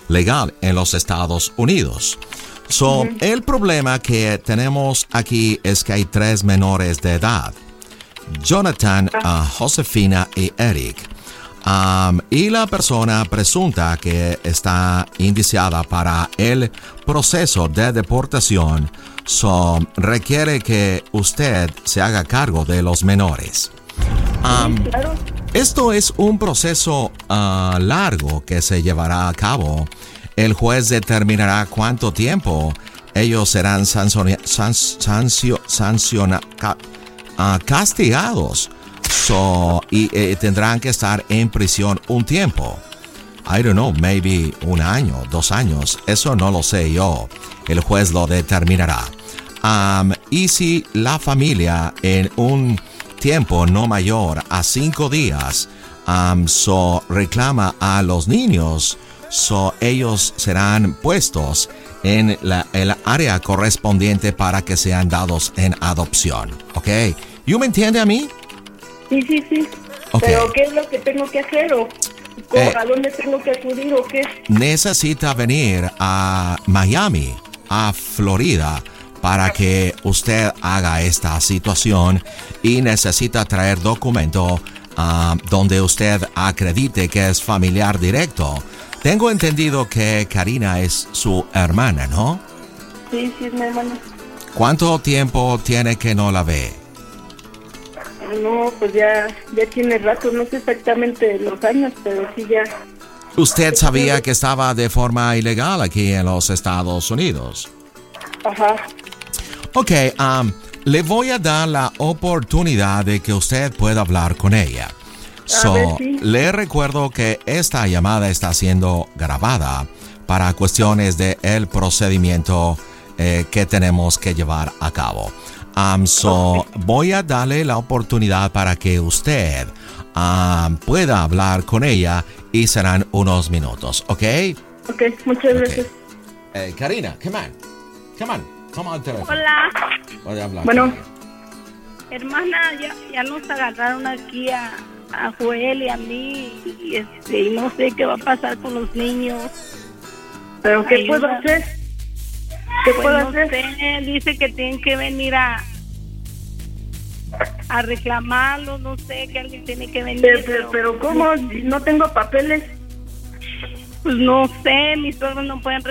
legal en los Estados Unidos. So, el problema que tenemos aquí es que hay tres menores de edad. Jonathan, ah, Josefina y Eric. Y la persona presunta que está indiciada para el proceso de deportación so, requiere que usted se haga cargo de los menores. Esto es un proceso ah, largo que se llevará a cabo. El juez determinará cuánto tiempo ellos serán sanciona- san- sancio- sanciona- ca- ah, castigados So, y eh, tendrán que estar en prisión un tiempo. I don't know, maybe un año, dos años. Eso no lo sé yo. El juez lo determinará. Am, y si la familia en un tiempo no mayor a cinco días am, so reclama a los niños, so ellos serán puestos en la, el área correspondiente para que sean dados en adopción. ¿Ok? ¿You me entiende a mí? Sí, sí, sí. Pero ¿qué es lo que tengo que hacer o Eh. a dónde tengo que acudir o qué? necesita venir a Miami, a Florida, para que usted haga esta situación y necesita traer documento ah, donde usted acredite que es familiar directo. Tengo entendido que Karina es su hermana, ¿no? Sí, sí, es mi hermana. ¿Cuánto tiempo tiene que no la ve? No, pues ya, ya tiene rato, no sé exactamente los años, pero sí ya. Usted sabía que estaba de forma ilegal aquí en los Estados Unidos. Ajá. Ok, um, le voy a dar la oportunidad de que usted pueda hablar con ella. So, ver, sí. le recuerdo que esta llamada está siendo grabada para cuestiones de el procedimiento eh, que tenemos que llevar a cabo. Um, so, voy a darle la oportunidad para que usted um, pueda hablar con ella y serán unos minutos, ¿ok? Ok, muchas gracias. Eh, Karina, come on, come on, el teléfono. Hola, Voy a hablar Bueno. hermana, ya, ya nos agarraron aquí a, a Joel y a mí y, este, y no sé qué va a pasar con los niños. ¿Pero qué Ayuda. puedo hacer? ¿Qué Pues puedo no hacer? sé, dice que tienen que venir a a reclamarlo, no sé, que alguien tiene que venir. Pero, pero, pero ¿cómo? No tengo papeles. Pues no sé, mis suegros no pueden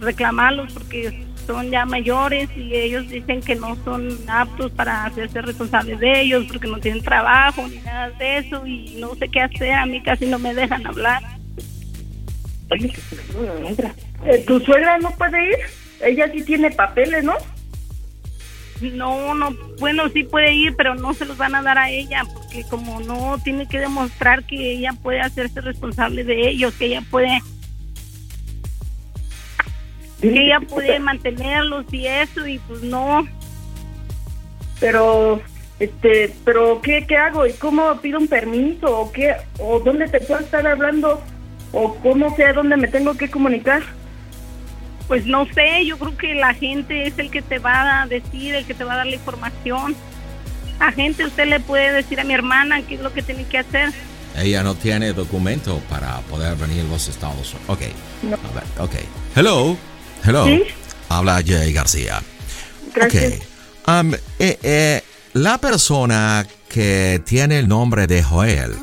reclamarlos porque son ya mayores y ellos dicen que no son aptos para hacerse responsables de ellos porque no tienen trabajo ni nada de eso y no sé qué hacer, a mí casi no me dejan hablar. Eh, ¿Tu suegra no puede ir? Ella sí tiene papeles, ¿no? No, no, bueno, sí puede ir, pero no se los van a dar a ella, porque como no tiene que demostrar que ella puede hacerse responsable de ellos, que ella puede, que ella puede mantenerlos y eso, y pues no. Pero, este, pero ¿qué, qué hago? ¿Y cómo pido un permiso? ¿O qué? ¿O dónde te puedo estar hablando? ¿O cómo sé a dónde me tengo que comunicar? Pues no sé, yo creo que la gente es el que te va a decir, el que te va a dar la información. A gente usted le puede decir a mi hermana qué es lo que tiene que hacer. Ella no tiene documento para poder venir a los Estados Unidos. Ok. A ver, ok. Hello. Hello. ¿Sí? Habla Jay García. Gracias. Ok. Um, eh, eh, la persona que tiene el nombre de Joel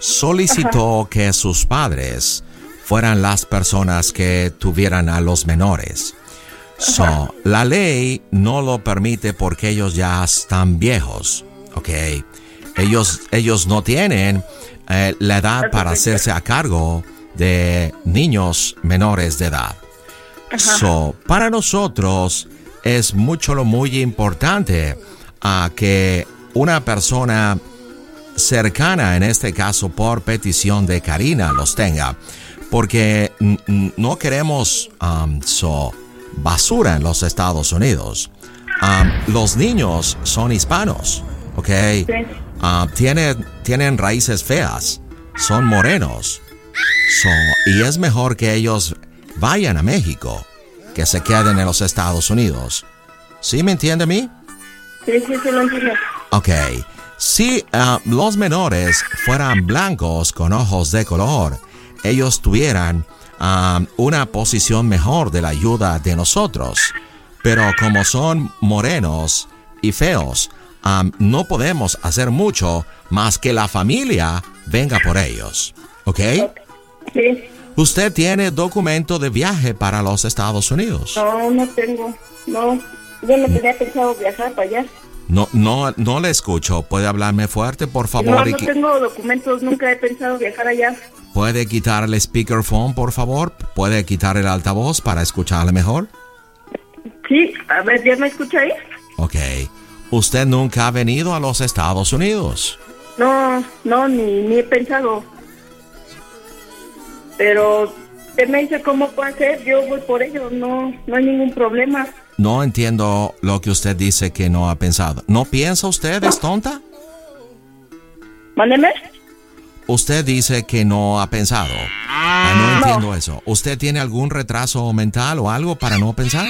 solicitó que sus padres fueran las personas que tuvieran a los menores. So, la ley no lo permite porque ellos ya están viejos, ¿ok? Ellos, ellos no tienen eh, la edad para hacerse a cargo de niños menores de edad. So, para nosotros es mucho lo muy importante a que una persona cercana, en este caso por petición de Karina, los tenga, porque no queremos um, so, basura en los Estados Unidos. Um, los niños son hispanos, ¿ok? Ah, tienen, tienen raíces feas, son morenos. So, y es mejor que ellos vayan a México que se queden en los Estados Unidos. ¿Sí me entiende a mí? Sí, sí, sí, lo entiendo. Ok. Si ah, los menores fueran blancos con ojos de color, ellos tuvieran ah, una posición mejor de la ayuda de nosotros. Pero como son morenos y feos, ah, no podemos hacer mucho más que la familia venga por ellos. ¿Ok? Sí. ¿Usted tiene documento de viaje para los Estados Unidos? No, no tengo. No. Yo no tenía pensado viajar para allá. No, no, no le escucho. ¿Puede hablarme fuerte, por favor? No, no tengo documentos. Nunca he pensado viajar allá. ¿Puede quitar el speakerphone, por favor? ¿Puede quitar el altavoz para escucharle mejor? Sí, a ver, ¿ya me escucha ahí? Ok. ¿Usted nunca ha venido a los Estados Unidos? No, no, ni, ni he pensado. Pero usted me dice cómo puedo hacer, yo voy por ello, no, no hay ningún problema. No entiendo lo que usted dice que no ha pensado. ¿No piensa usted, es tonta? Mándeme. Usted dice que no ha pensado. Ah, no entiendo eso. ¿Usted tiene algún retraso mental o algo para no pensar?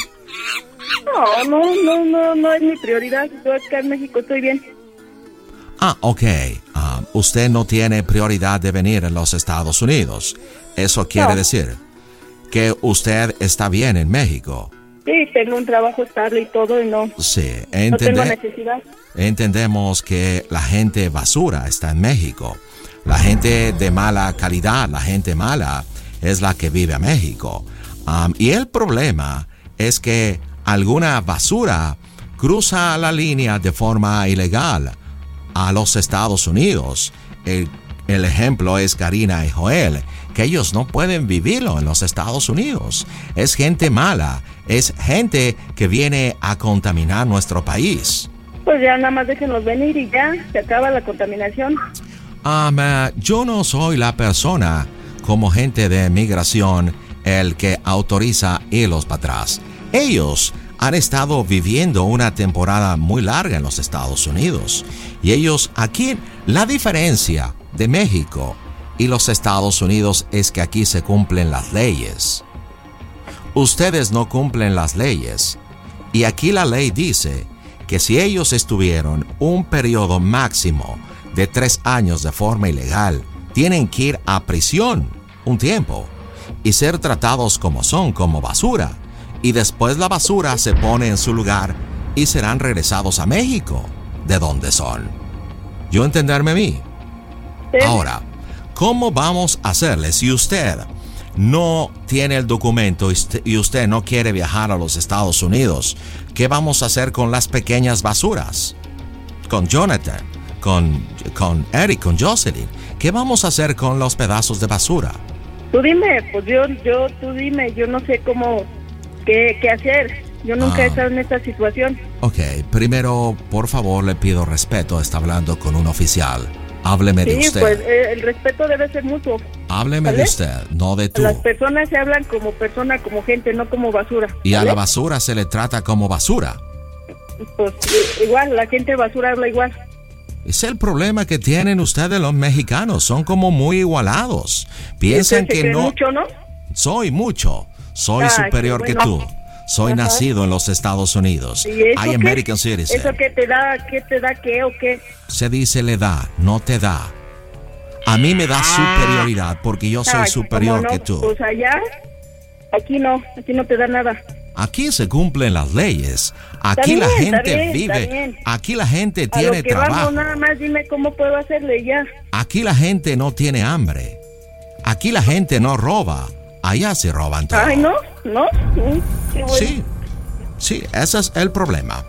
No, no, no, no, no es mi prioridad. Yo acá en México estoy bien. Ah, ok. Ah, usted no tiene prioridad de venir a los Estados Unidos. Eso quiere No. decir que usted está bien en México. Sí, tengo un trabajo estable y todo y no, Sí, no tengo necesidad. entendemos que la gente basura está en México. La gente de mala calidad, la gente mala, es la que vive a México. Am, y el problema es que alguna basura cruza la línea de forma ilegal a los Estados Unidos. El, el ejemplo es Karina y Joel, que ellos no pueden vivirlo en los Estados Unidos. Es gente mala, es gente que viene a contaminar nuestro país. Pues ya nada más déjenlos venir y ya, se acaba la contaminación. Eh, yo no soy la persona como gente de migración el que autoriza irlos para atrás. Ellos han estado viviendo una temporada muy larga en los Estados Unidos. Y ellos aquí, la diferencia de México y los Estados Unidos es que aquí se cumplen las leyes. Ustedes no cumplen las leyes. Y aquí la ley dice que si ellos estuvieron un periodo máximo de tres años de forma ilegal, tienen que ir a prisión un tiempo y ser tratados como son, como basura. Y después la basura se pone en su lugar y serán regresados a México, de donde son. ¿Yo entenderme a mí? Ahora, ¿cómo vamos a hacerle si usted no tiene el documento y usted- y usted no quiere viajar a los Estados Unidos? ¿Qué vamos a hacer con las pequeñas basuras? Con Jonathan, con, con Eric, con Jocelyn. ¿Qué vamos a hacer con los pedazos de basura? Tú dime, pues yo, yo, tú dime, yo no sé cómo, qué, qué hacer. Yo nunca Ah. he estado en esta situación. Ok, primero, por favor, le pido respeto. Está hablando con un oficial. Hábleme de Sí, usted. pues eh, el respeto debe ser mutuo. Hábleme de ¿vale? usted, no de tú. Las personas se hablan como persona, como gente, no como basura. Y a la basura se le trata como basura. Pues igual, la gente basura habla igual. Es el problema que tienen ustedes los mexicanos. Son como muy igualados. Piensan que no. mucho, ¿no? Soy mucho. Soy superior que tú. Soy Ajá. nacido en los Estados Unidos. ¿Y eso I qué? American citizen. ¿Eso qué te da, qué te da qué o qué? Se dice le da, no te da. A mí me da superioridad porque yo soy superior que tú. Pues allá, aquí no, aquí no te da nada. Aquí se cumplen las leyes. Aquí la gente bien, vive. Aquí la gente A tiene lo que trabajo. vamos, nada más dime cómo puedo hacerle ya. Aquí la gente no tiene hambre. Aquí la gente no roba. Allá se roban todo. Ay, no, no. Bueno. Sí. Sí, ese es el problema.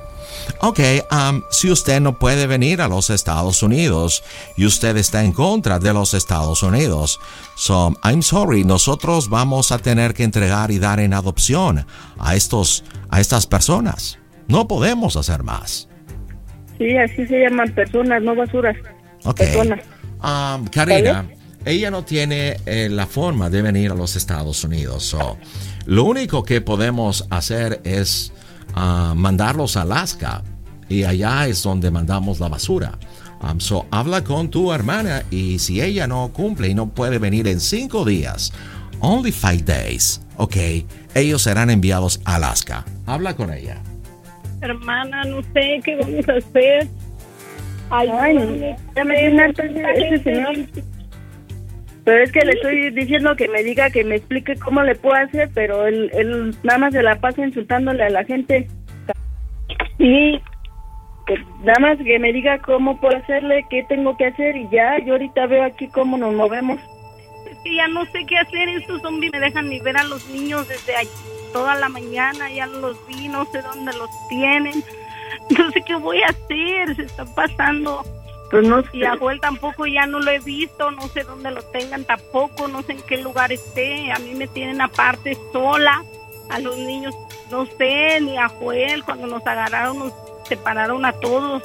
Ok, um, si usted no puede venir a los Estados Unidos y usted está en contra de los Estados Unidos, so I'm sorry, nosotros vamos a tener que entregar y dar en adopción a estos a estas personas. No podemos hacer más. Sí, así se llaman personas, no basuras. Ok. Personas. Um, Karina, ella no tiene eh, la forma de venir a los Estados Unidos. so, lo único que podemos hacer es ah, mandarlos a Alaska y allá es donde mandamos la basura. Um, so, habla con tu hermana y si ella no cumple y no puede venir en cinco días, only five days, ok, ellos serán enviados a Alaska. Habla con ella. Hermana, no sé qué vamos a hacer. Ay, Ayúdame. ya Pero es que le estoy diciendo que me diga, que me explique cómo le puedo hacer, pero él, él nada más se la pasa insultándole a la gente. Sí, que nada más que me diga cómo puedo hacerle, qué tengo que hacer y ya, yo ahorita veo aquí cómo nos movemos. Es que ya no sé qué hacer. Estos zombies me dejan ni ver a los niños desde allí, toda la mañana. Ya no los vi, no sé dónde los tienen. [laughs] No sé qué voy a hacer. Se están pasando. Pues no Y a Joel tampoco ya no lo he visto. No sé dónde lo tengan tampoco. No sé en qué lugar esté. A mí me tienen aparte sola. A los niños, no sé, ni a Joel. Cuando nos agarraron, nos separaron a todos.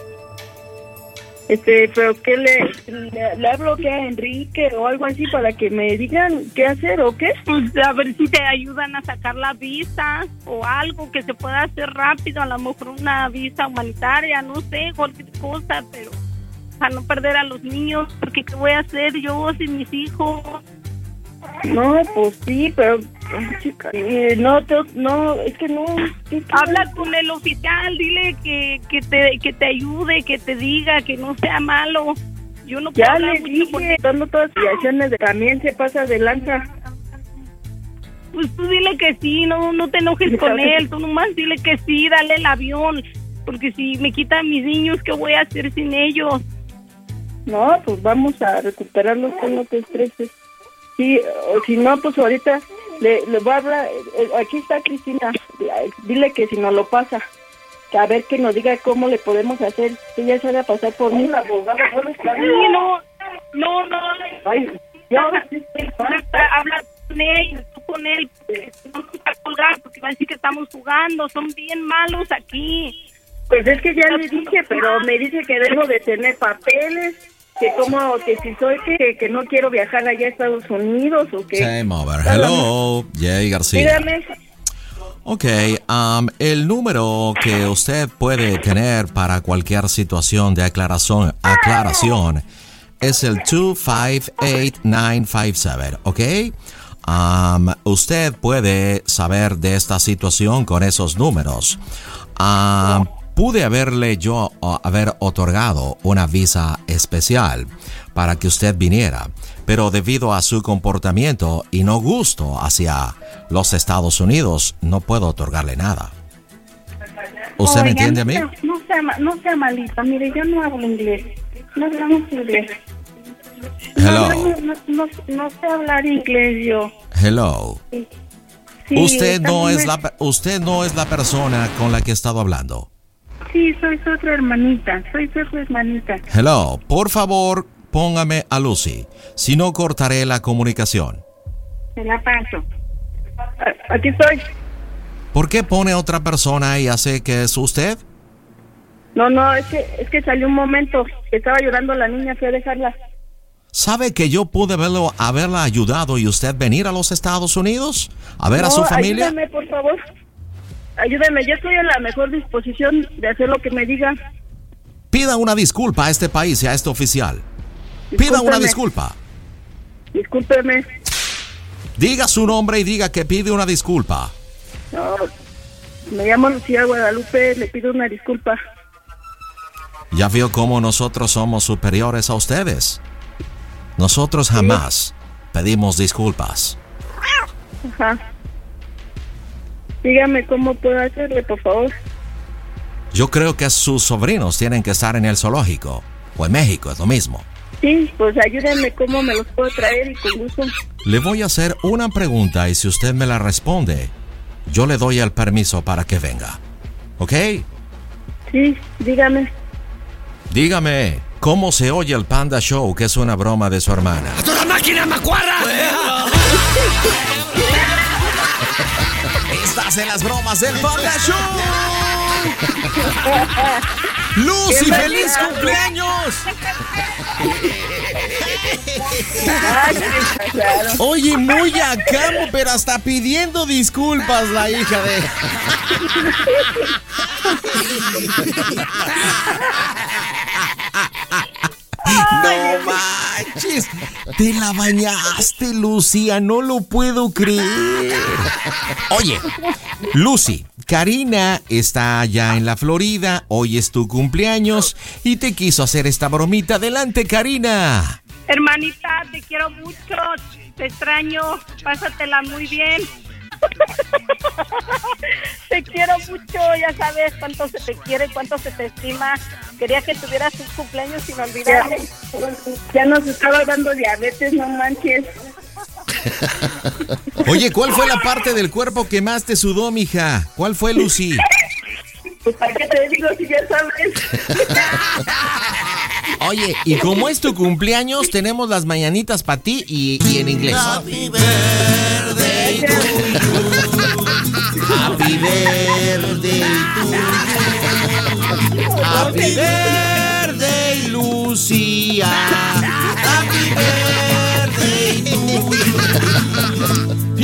Este, pero ¿qué le, le, le hablo que a Enrique o algo así para que me digan qué hacer o qué? Pues a ver si te ayudan a sacar la visa o algo que se pueda hacer rápido, a lo mejor una visa humanitaria, no sé, cualquier cosa, pero para no perder a los niños, porque ¿qué voy a hacer yo sin mis hijos? No, pues sí, pero chica, eh, no, te- no, es que no. ¿qué- qué- Habla con el oficial, dile que, que, te, que te ayude, que te diga, que no sea malo. Yo no puedo Ya hablar le mucho dije, él. dando todas las situaciones de también se pasa de lanza. Pues tú dile que sí, no, no te enojes con él, tú nomás dile que sí, dale el avión, porque si me quitan mis niños, ¿qué voy a hacer sin ellos? No, pues vamos a recuperarlos, no te estreses. Sí, o si no, pues ahorita le, le voy a hablar, eh, aquí está Cristina, dile que si nos lo pasa, que a ver que nos diga cómo le podemos hacer, que ella se haga pasar por mí. La abogada, Sí, no, no, no. Ay, ya. Habla con él, tú con él, no nos va a colgar, porque va a decir que estamos jugando, son bien malos aquí. Pues es que ya le dije, pero me dice que debo de tener papeles, que como, que si soy que, que no quiero viajar allá a Estados Unidos o que... Time over. Hello, Jay García. Dígame. Ok, um, el número que usted puede tener para cualquier situación de aclaración, aclaración es el 258957, ¿ok? Um, usted puede saber de esta situación con esos números. Um, pude haberle yo uh, haber otorgado una visa especial para que usted viniera, pero debido a su comportamiento y no gusto hacia los Estados Unidos, no puedo otorgarle nada. ¿Usted me entiende a mí? No, sea- no sea, no sea malita, mire, yo no hablo inglés, no hablamos inglés. Hello, no, no, no sé hablar inglés yo. hello. Sí, usted no es la usted no es la persona con la que he estado hablando. Sí, soy su otra hermanita, soy su otra hermanita. Hello, por favor, póngame a Lucy, si no cortaré la comunicación. Se la paso. A- Aquí estoy. ¿Por qué pone otra persona y hace que es usted? No, no, es que, es que salió un momento que estaba llorando la niña, fui a dejarla. ¿Sabe que yo pude verlo, haberla ayudado y usted venir a los Estados Unidos? A ver a No, su familia. Ayúdame, por favor. Ayúdame, yo estoy en la mejor disposición de hacer lo que me diga. Pida una disculpa a este país y a este oficial. Pida una disculpa. Discúlpeme. Diga su nombre y diga que pide una disculpa. No, me llamo Lucía Guadalupe, le pido una disculpa. Ya vio cómo nosotros somos superiores a ustedes. Nosotros jamás pedimos disculpas. Ajá. Dígame cómo puedo hacerle, por favor. Yo creo que sus sobrinos tienen que estar en el zoológico. O en México, es lo mismo. Sí, pues ayúdenme cómo me los puedo traer y con gusto. Le voy a hacer una pregunta y si usted me la responde, yo le doy el permiso para que venga. ¿Ok? Sí, dígame. Dígame, ¿cómo se oye el Panda Show, que es una broma de su hermana? ¡A toda máquina, macuarra! [laughs] Estás en las bromas del Panda Show. [laughs] Lucy, feliz cumpleaños. Oye, muy acá, pero hasta pidiendo disculpas la hija de. [laughs] manches, te la bañaste, Lucía, no lo puedo creer. Oye, Lucy, Karina está ya en la Florida, hoy es tu cumpleaños y te quiso hacer esta bromita. Adelante, Karina. Hermanita, te quiero mucho, te extraño, pásatela muy bien. Te quiero mucho, ya sabes cuánto se te quiere, cuánto se te estima. Quería que tuvieras un cumpleaños inolvidable. Ya nos estaba dando diabetes, no manches. Oye, ¿cuál fue la parte del cuerpo que más te sudó, mija? ¿Cuál fue, Lucy? [laughs] Pues para qué te digo si ya sabes. [laughs] Oye, y como es tu cumpleaños, tenemos las mañanitas para ti y, y en inglés. Happy birthday to you. Happy birthday to you. Happy birthday, Lucía.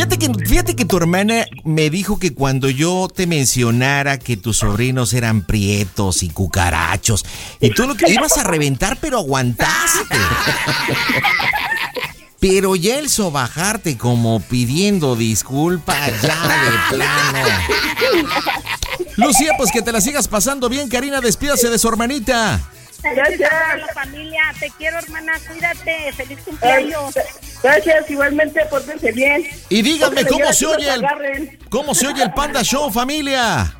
Fíjate que, tu hermana me dijo que cuando yo te mencionara que tus sobrinos eran prietos y cucarachos, y tú lo que ibas a reventar, pero aguantaste. Pero ya el sobajarte como pidiendo disculpas ya de plano. Lucía, pues que te la sigas pasando bien, Karina, despídase de su hermanita. Gracias a la familia, te quiero hermana, cuídate, feliz cumpleaños. Gracias, igualmente, pórtense bien. Y díganme cómo se oye el, cómo se oye el Panda Show, familia.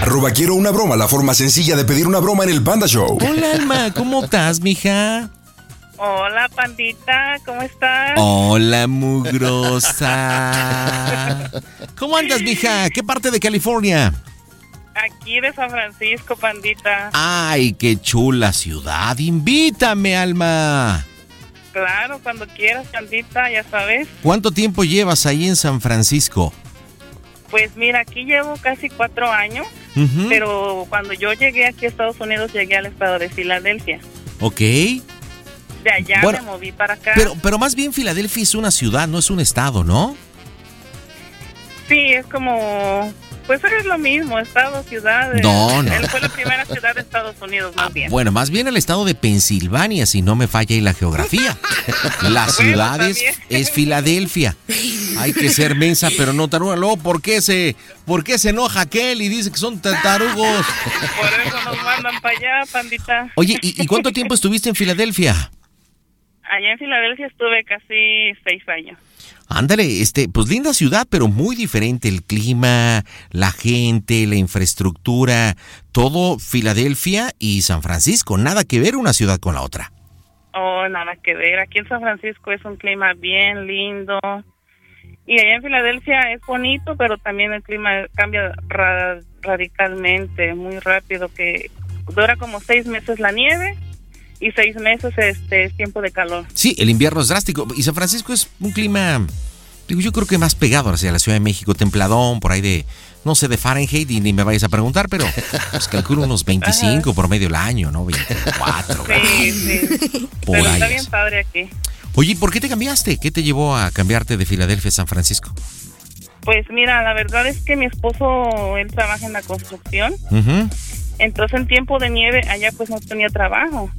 Arroba quiero una broma, la forma sencilla de pedir una broma en el Panda Show. Hola, Alma, ¿cómo [laughs] estás, mija? Hola, pandita, ¿cómo estás? Hola, mugrosa. ¿Cómo andas, mija? ¿Qué parte de California? Aquí de San Francisco, pandita. Ay, qué chula ciudad. Invítame, Alma. Claro, cuando quieras, pandita, ya sabes. ¿Cuánto tiempo llevas ahí en San Francisco? Pues mira, aquí llevo casi cuatro años, pero cuando yo llegué aquí a Estados Unidos, llegué al estado de Filadelfia. Ok. De allá Bueno, me moví para acá. Pero, pero más bien Filadelfia es una ciudad, no es un estado, ¿no? Sí, es como... Pues es lo mismo, estado, ciudad. eh, No, no. Él fue la primera ciudad de Estados Unidos, más bien. Bueno, más bien el estado de Pensilvania, si no me falla ahí la geografía. La ciudad es, es Filadelfia. Hay que ser mensa, pero no taruga. Luego, ¿por qué se, por qué se enoja aquel y dice que son ta- tarugos? Por eso nos mandan para allá, pandita. Oye, ¿y, y cuánto tiempo estuviste en Filadelfia? Allá en Filadelfia estuve casi seis años. Ándale, este, pues linda ciudad, pero muy diferente. El clima, la gente, la infraestructura, todo Filadelfia y San Francisco. Nada que ver una ciudad con la otra. Oh, nada que ver. Aquí en San Francisco es un clima bien lindo. Y allá en Filadelfia es bonito, pero también el clima cambia ra- radicalmente, muy rápido, que dura como seis meses la nieve y seis meses este es tiempo de calor. Sí, el invierno es drástico. Y San Francisco es un clima Digo, yo creo que más pegado hacia la Ciudad de México, templadón, por ahí de, no sé, de Fahrenheit, y ni me vayas a preguntar, pero pues calculo unos [laughs] 25 por medio del año, ¿no? 24. Sí, sí. Por Pero ahí está es. bien padre aquí. Oye, ¿y ¿por qué te cambiaste? ¿Qué te llevó a cambiarte de Filadelfia a San Francisco? Pues mira, la verdad es que mi esposo, él trabaja en la construcción. Entonces en tiempo de nieve allá pues no tenía trabajo.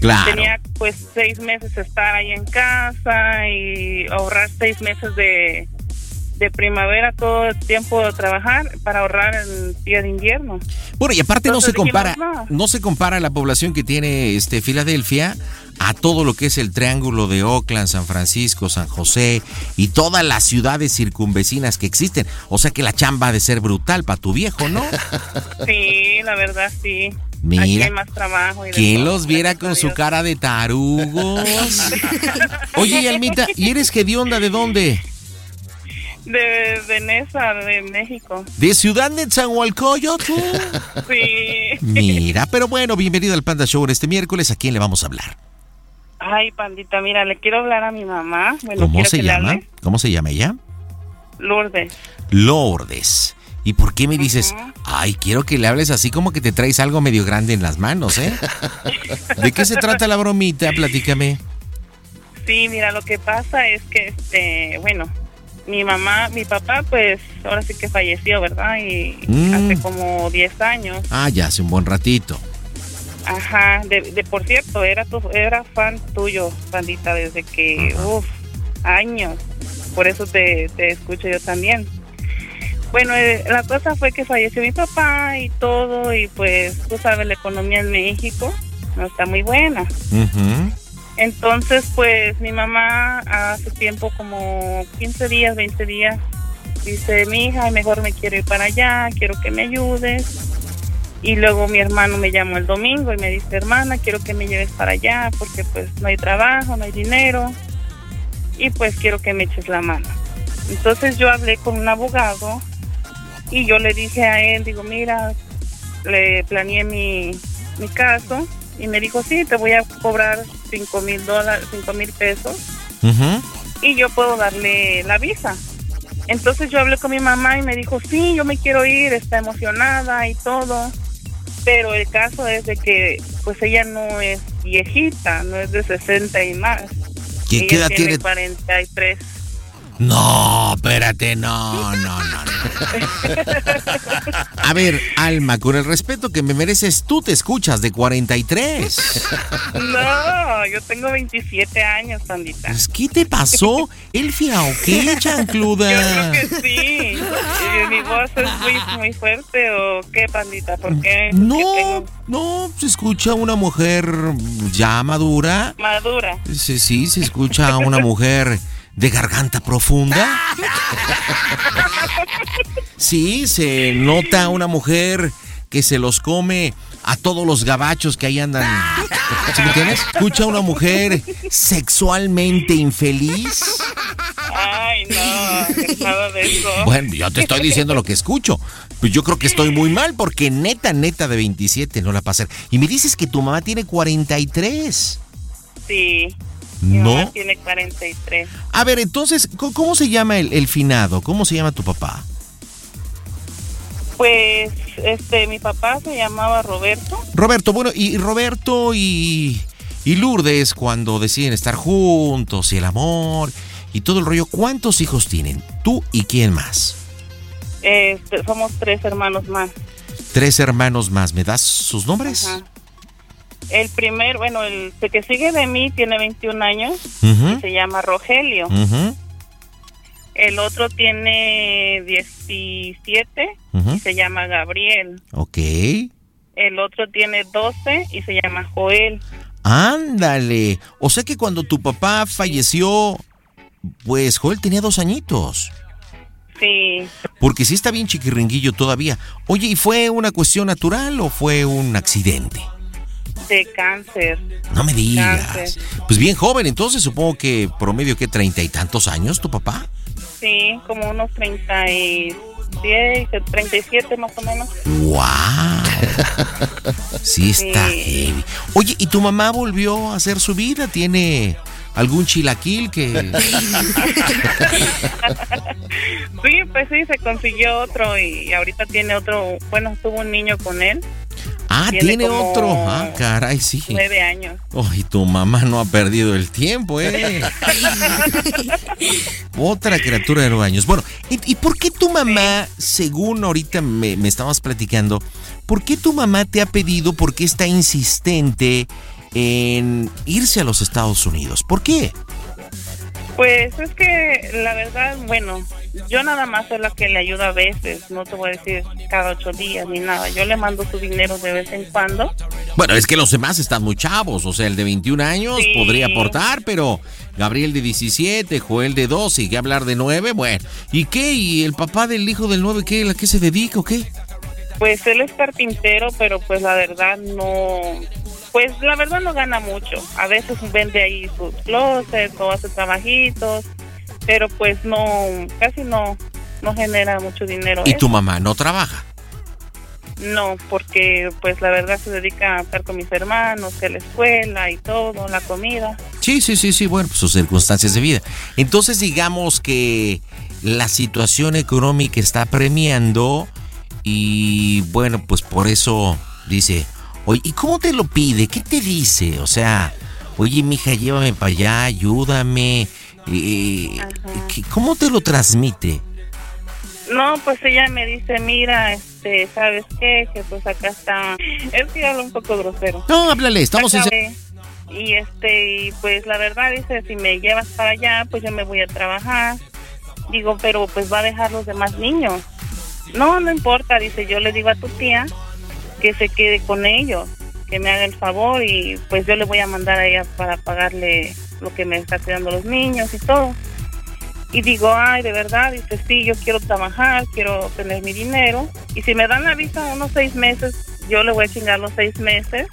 Claro. Tenía pues seis meses estar ahí en casa y ahorrar seis meses de, de primavera todo el tiempo de trabajar para ahorrar el día de invierno. Bueno, y aparte no se Entonces dijimos, compara, no. no se compara la población que tiene este Filadelfia a todo lo que es el triángulo de Oakland, San Francisco, San José y todas las ciudades circunvecinas que existen. O sea que la chamba ha de ser brutal para tu viejo, ¿no? [laughs] Sí, la verdad sí. Mira. Hay más trabajo. y de ¿Quién todo, los viera con su cara de tarugos? [laughs] Oye, Almita, ¿y eres de onda de dónde? De, de Nesa, de México. ¿De Ciudad Netzahualcoyotl? Sí. Mira, pero bueno, bienvenido al Panda Show este miércoles. ¿A quién le vamos a hablar? Ay, pandita, mira, le quiero hablar a mi mamá. Bueno, ¿Cómo se llama? ¿Cómo se llama ella? Lourdes. Lourdes. ¿Y por qué me dices, ay, quiero que le hables así como que te traes algo medio grande en las manos, eh? [laughs] ¿De qué se trata la bromita? Platícame. Sí, mira, lo que pasa es que, este, bueno, mi mamá, mi papá, pues, ahora sí que falleció, ¿verdad? Y Mm. hace como 10 años. Ah, ya hace un buen ratito. Ajá, de, de por cierto, era tu, era fan tuyo, pandita, desde que, uff, años. Por eso te, te escucho yo también. Bueno, eh, la cosa fue que falleció mi papá y todo, y pues, tú sabes, la economía en México no está muy buena. Entonces, pues mi mamá hace tiempo, como 15 días, 20 días, dice, mi hija, mejor me quiero ir para allá, quiero que me ayudes. Y luego mi hermano me llamó el domingo y me dice, hermana, quiero que me lleves para allá porque pues no hay trabajo, no hay dinero y pues quiero que me eches la mano. Entonces yo hablé con un abogado y yo le dije a él, digo, mira, le planeé mi, mi caso y me dijo, sí, te voy a cobrar cinco mil dólares, cinco mil pesos y yo puedo darle la visa. Entonces yo hablé con mi mamá y me dijo, sí, yo me quiero ir, está emocionada y todo. Pero el caso es de que pues ella no es viejita, no es de 60 y más. ¿Qué- Ella edad tiene tiene? 43. No, espérate, no, no, no, no. A ver, Alma, con el respeto que me mereces, tú te escuchas de 43. No, yo tengo 27 años, pandita. Pues, ¿Qué te pasó? ¿Elfia o qué, [laughs] chancluda? Yo creo que sí. ¿Mi voz es muy, muy fuerte o qué, pandita? ¿Por qué? No, no, se escucha una mujer ya madura. Madura. Sí, sí, se escucha una mujer de garganta profunda. [laughs] Sí, se nota una mujer que se los come a todos los gabachos que ahí andan. ¿Sí me entiendes? Escucha una mujer sexualmente infeliz. Ay, no, nada de eso. Bueno, yo te estoy diciendo lo que escucho. Pues yo creo que estoy muy mal porque neta, neta de 27 no la pasa. Y me dices que tu mamá tiene 43. Sí. Mi mamá ¿No? tiene 43. A ver, entonces, ¿cómo- ¿cómo se llama el, el finado? ¿Cómo se llama tu papá? Pues, este, mi papá se llamaba Roberto. Roberto, bueno, y Roberto y, y Lourdes, cuando deciden estar juntos y el amor y todo el rollo, ¿cuántos hijos tienen? ¿Tú y quién más? Este, somos tres hermanos más. Tres hermanos más. ¿Me das sus nombres? Ajá. El primer, bueno, el que sigue de mí tiene 21 años y se llama Rogelio. El otro tiene 17 Ujú. y se llama Gabriel. Ok. El otro tiene 12 y se llama Joel. Ándale. O sea que cuando tu papá falleció, pues Joel tenía dos añitos. Sí, Porque sí está bien chiquirringuillo todavía. Oye, ¿y fue una cuestión natural o fue un accidente? De cáncer. No me digas. Cáncer. Pues bien joven, entonces supongo que promedio que treinta y tantos años tu papá. Sí, como unos 37, 37 más o menos. ¡Wow! [laughs] Sí está Sí. heavy. Oye, ¿y tu mamá volvió a hacer su vida? ¿Tiene algún chilaquil que... [laughs] Sí, pues sí, se consiguió otro y ahorita tiene otro, bueno, tuvo un niño con él. Ah, tiene, otro. Ah, caray, sí. Nueve años. Ay, tu mamá no ha perdido el tiempo, ¿eh? [laughs] Otra criatura de nueve años. Bueno, ¿y, y por qué tu mamá, según ahorita me, me estabas platicando, por qué tu mamá te ha pedido, por qué está insistente en irse a los Estados Unidos? ¿Por qué? Pues es que la verdad, bueno, yo nada más soy la que le ayuda a veces, no te voy a decir cada ocho días ni nada. Yo le mando su dinero de vez en cuando. Bueno, es que los demás están muy chavos, o sea, el de 21 años Sí. podría aportar, pero Gabriel de 17, Joel de 12, y que hablar de 9, bueno. ¿Y qué? ¿Y el papá del hijo del 9, qué? ¿A qué se dedica o qué? Pues él es carpintero, pero pues la verdad no, pues la verdad no gana mucho. A veces vende ahí sus closets o hace trabajitos, pero pues no, casi no, no genera mucho dinero. Y tu mamá no trabaja. No, porque pues la verdad se dedica a estar con mis hermanos, que la escuela y todo, la comida. Sí, sí, sí, sí, bueno, pues sus circunstancias de vida. Entonces digamos que la situación económica está premiando y bueno, pues por eso dice, oye, ¿y cómo te lo pide? ¿Qué te dice? O sea, oye, mija, llévame para allá, ayúdame. eh, ¿qué- ¿Cómo te lo transmite? No, pues ella me dice, mira, este, ¿sabes qué? Que pues acá está... Es que habla un poco grosero. No, háblale, estamos en... Y este, y pues la verdad dice, si me llevas para allá, pues yo me voy a trabajar. Digo, pero pues va a dejar los demás niños. No, no importa, dice, yo le digo a tu tía que se quede con ellos, que me haga el favor y pues yo le voy a mandar a ella para pagarle lo que me está cuidando los niños y todo. Y digo, ay, de verdad, dice, sí, yo quiero trabajar, quiero tener mi dinero. Y si me dan la visa unos seis meses, yo le voy a chingar los seis meses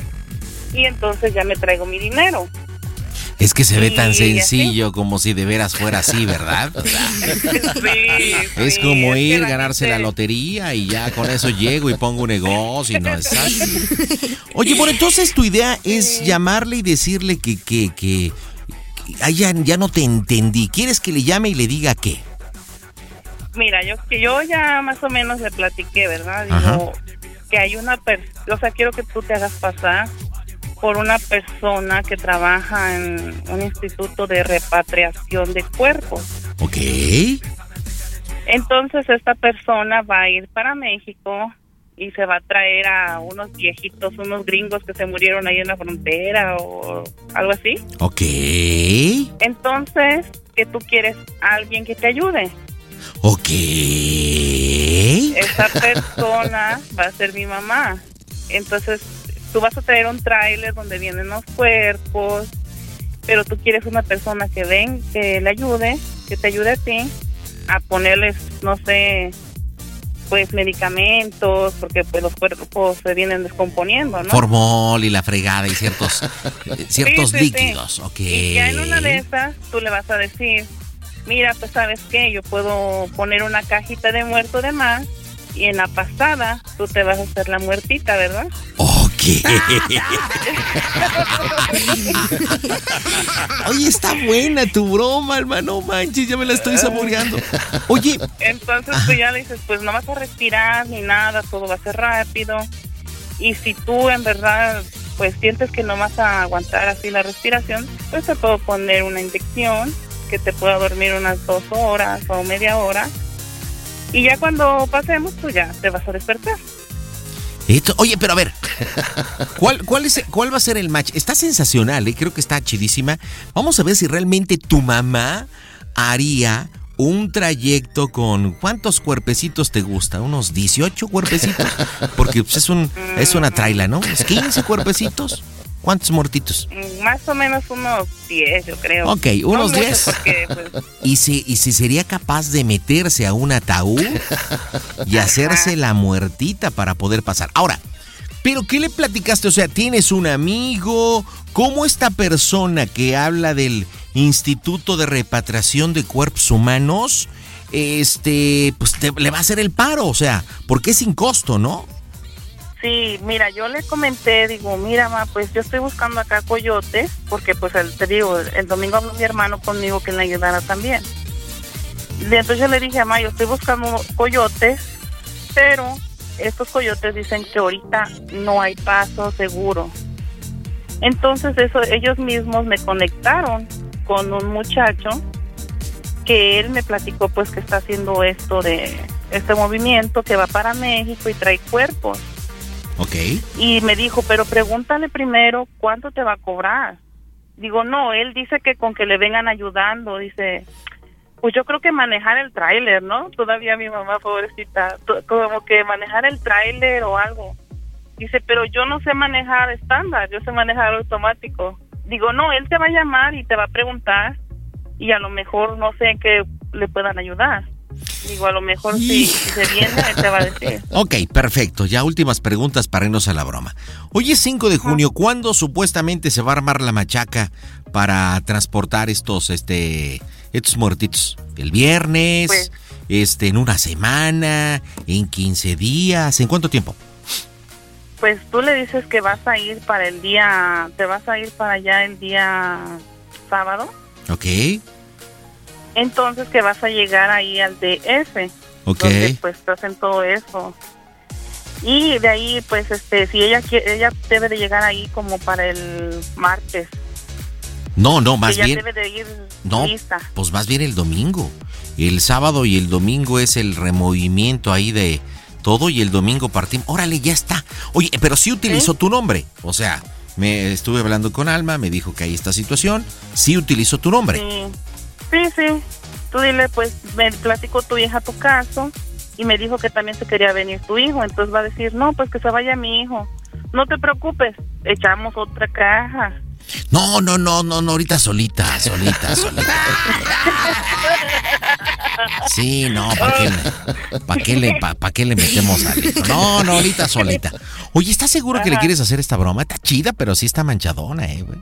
y entonces ya me traigo mi dinero. Es que se ve tan sencillo como si de veras fuera así, ¿verdad? O [laughs] sea, Sí, es sí, como ir, ganarse la lotería y ya con eso llego y pongo un negocio y no es así. [laughs] Oye, bueno, entonces tu idea es llamarle y decirle que, que, que, ay, ya, ya no te entendí. ¿Quieres que le llame y le diga qué? Mira, yo que yo ya más o menos le platiqué, ¿verdad? Digo, Ajá. que hay una persona, o sea, quiero que tú te hagas pasar por una persona que trabaja en un instituto de repatriación de cuerpos. Ok. Entonces esta persona va a ir para México y se va a traer a unos viejitos, unos gringos que se murieron ahí en la frontera o algo así. Ok. Entonces, que tú quieres a alguien que te ayude. Ok. Esa persona va a ser mi mamá. Entonces, tú vas a traer un tráiler donde vienen los cuerpos, pero tú quieres una persona que ven, que le ayude, que te ayude a ti a ponerles, no sé, pues medicamentos, porque pues los cuerpos se vienen descomponiendo, ¿no? Formol y la fregada y ciertos, [laughs] eh, ciertos Sí, sí, sí. líquidos. Ok. Y ya en una de esas tú le vas a decir, mira, pues sabes qué, yo puedo poner una cajita de muerto de más y en la pasada tú te vas a hacer la muertita, ¿verdad? [laughs] Oye, está buena tu broma, hermano. Manches, ya me la estoy saboreando. Oye, Entonces tú ya le dices, pues no vas a respirar ni nada, todo va a ser rápido. Y si tú en verdad pues sientes que no vas a aguantar así la respiración, pues te puedo poner una inyección que te pueda dormir unas dos horas o media hora. Y ya cuando pasemos, tú ya te vas a despertar. esto- oye, pero a ver, ¿cuál, cuál, es, ¿cuál va a ser el match? Está sensacional, ¿eh? creo que está chidísima. Vamos a ver si realmente tu mamá haría un trayecto con cuántos cuerpecitos te gusta, unos 18 cuerpecitos, porque pues, es un es una traila, ¿no? ¿Unos 15 cuerpecitos? ¿Cuántos muertitos? Más o menos unos 10, yo creo. Ok, unos No muchos 10. porque, [laughs] pues, ¿Y si, y si sería capaz de meterse a un ataúd y hacerse la muertita para poder pasar. Ahora, ¿pero qué le platicaste? O sea, ¿tienes un amigo? ¿Cómo esta persona que habla del Instituto de Repatriación de Cuerpos Humanos, este, pues te- le va a hacer el paro? O sea, porque es sin costo, ¿no? Sí, mira, yo le comenté, digo, mira, ma, pues yo estoy buscando acá coyotes, porque pues el, te digo, el domingo habló mi hermano conmigo que le ayudara también. Y entonces yo le dije, ma, yo estoy buscando coyotes, pero estos coyotes dicen que ahorita no hay paso seguro. Entonces eso, ellos mismos me conectaron con un muchacho que él me platicó pues que está haciendo esto de este movimiento que va para México y trae cuerpos. Ok. Y me dijo, pero pregúntale primero cuánto te va a cobrar. Digo, no, él dice que con que le vengan ayudando, dice, pues yo creo que manejar el tráiler, ¿no? Todavía mi mamá, pobrecita, como que manejar el tráiler o algo. Dice, pero yo no sé manejar estándar, yo sé manejar automático. Digo, no, él te va a llamar y te va a preguntar y a lo mejor no sé en qué le puedan ayudar. Digo, a lo mejor si, si se viene, te va a decir. [laughs] Ok, perfecto. Ya últimas preguntas para irnos a la broma. Hoy es 5 de junio. ¿Cuándo supuestamente se va a armar la machaca para transportar estos, este, estos muertitos? ¿El viernes? Pues- este, ¿En una semana? ¿En 15 días? ¿En cuánto tiempo? Pues tú le dices que vas a ir para el día, te vas a ir para allá el día sábado, Ok. Entonces que vas a llegar ahí al DF, Ok. donde pues hacen todo eso. Y de ahí pues este, si ella quiere, ella debe de llegar ahí como para el martes. No, no, más ella bien. debe de ir No, lista. pues más bien el domingo. El sábado y el domingo es el removimiento ahí de todo y el domingo partimos. Órale, ya está. Oye, pero sí utilizó tu nombre. O sea, me estuve hablando con Alma, me dijo que hay esta situación. Sí utilizó tu nombre. Sí, sí, sí. Tú dile, pues, me platicó tu hija tu caso y me dijo que también se quería venir tu hijo. Entonces va a decir, no, pues que se vaya mi hijo. No te preocupes, echamos otra caja. No, no, no, no, no, ahorita solita, solita, [laughs] solita. Sí, no, ¿para qué, le- pa' qué, le, pa- pa' qué le metemos hijo? No, no, ahorita solita. Oye, ¿estás seguro que le quieres hacer esta broma? Está chida, pero sí está manchadona, eh, güey.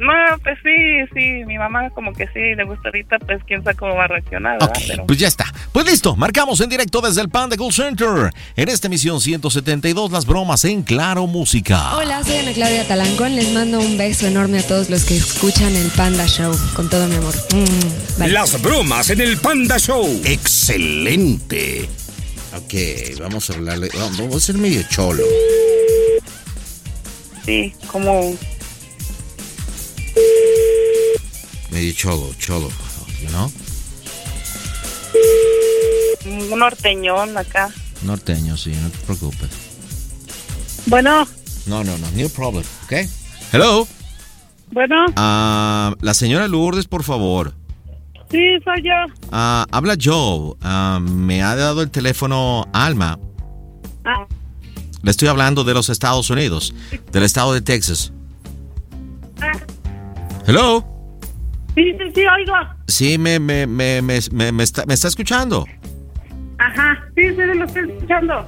No, pues sí, sí, mi mamá como que sí le gusta ahorita, pues quién sabe cómo va a reaccionar, ¿verdad? Pero- Pues ya está. Pues listo, marcamos en directo desde el Panda Cool Center. En esta emisión 172, las bromas en Claro Música. Hola, soy Ana Claudia Talancón. Les mando un beso enorme a todos los que escuchan el Panda Show. Con todo mi amor. Mm. Las bromas en el Panda Show. Excelente. Ok, vamos a hablarle. Vamos a ser medio cholo. Sí, como Medio cholo, cholo. You know? un norteñón acá. Norteño, sí, no te preocupes. Bueno, No, no, no, no problem, ¿ok? Hello. bueno, Ah, la señora Lourdes, por favor. sí, soy yo. Ah, habla Joe. Ah, me ha dado el teléfono Alma. Ah, Le estoy hablando de los Estados Unidos, del estado de Texas. ah, Hello. Sí, sí, sí, oigo. Sí, me, me, me, me, me- me está, me está escuchando. Ajá, sí, sí, lo estoy escuchando.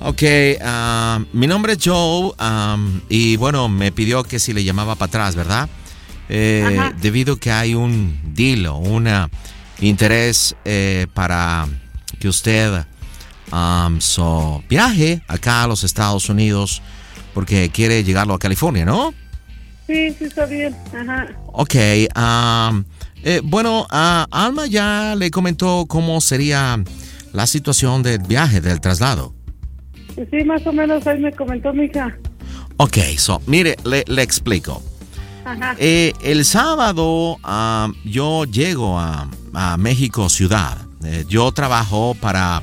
Ok, ah, mi nombre es Joe am, y bueno, me pidió que si le llamaba para atrás, ¿verdad? Eh, debido que hay un deal o un interés eh, para que usted am, so, viaje acá a los Estados Unidos porque quiere llegarlo a California, ¿no? Sí, sí, está bien. Ajá. Ok, am, eh, bueno, ah, Alma ya le comentó cómo sería la situación del viaje, del traslado. Sí, más o menos ahí me comentó mi hija. Ok, so, mire, le, le explico. Ajá. Eh, el sábado yo llego a, a México Ciudad. Eh, yo trabajo para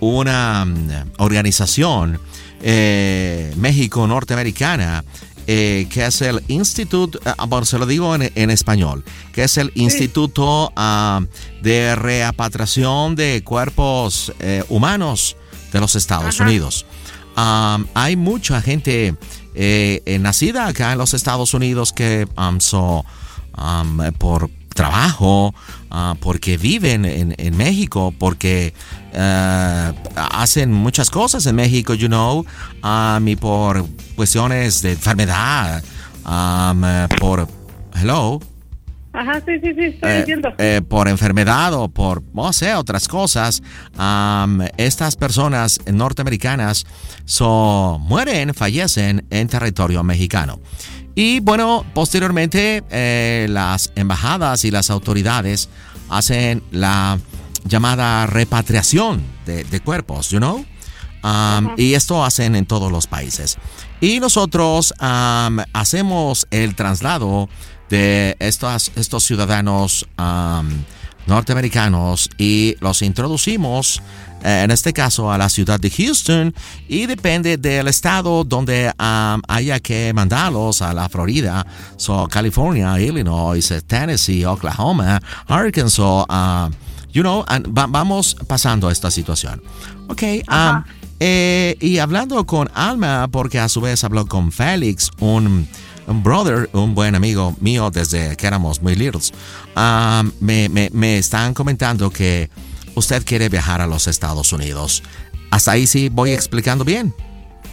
una mm, organización eh, México norteamericana eh, que es el Instituto, ah, bueno, se lo digo en, en español, que es el Instituto ah, de Repatriación de Cuerpos eh, Humanos de los Estados Unidos. Um, hay mucha gente eh, nacida acá en los Estados Unidos que um, so, um, por trabajo, ah, porque viven en, en México, porque eh, hacen muchas cosas en México, you know, um, y por cuestiones de enfermedad, um, eh, por... Hello. Ajá, sí, sí, sí, estoy eh, diciendo. eh, por enfermedad o por, no sé, otras cosas, am, estas personas norteamericanas so, mueren, fallecen en territorio mexicano. Y bueno, posteriormente eh, las embajadas y las autoridades hacen la llamada repatriación de, de cuerpos, you know? Um, y esto hacen en todos los países. Y nosotros um, hacemos el traslado de estos, estos ciudadanos um, norteamericanos y los introducimos, eh, en este caso, a la ciudad de Houston y depende del estado donde um, haya que mandarlos a la Florida, so California, Illinois, Tennessee, Oklahoma, Arkansas, uh, you know, and va- vamos pasando esta situación. Ok, um, eh, y hablando con Alma, porque a su vez habló con Félix, un, un brother, un buen amigo mío desde que éramos muy littles, um, me, me, me están comentando que usted quiere viajar a los Estados Unidos. Hasta ahí sí voy explicando bien.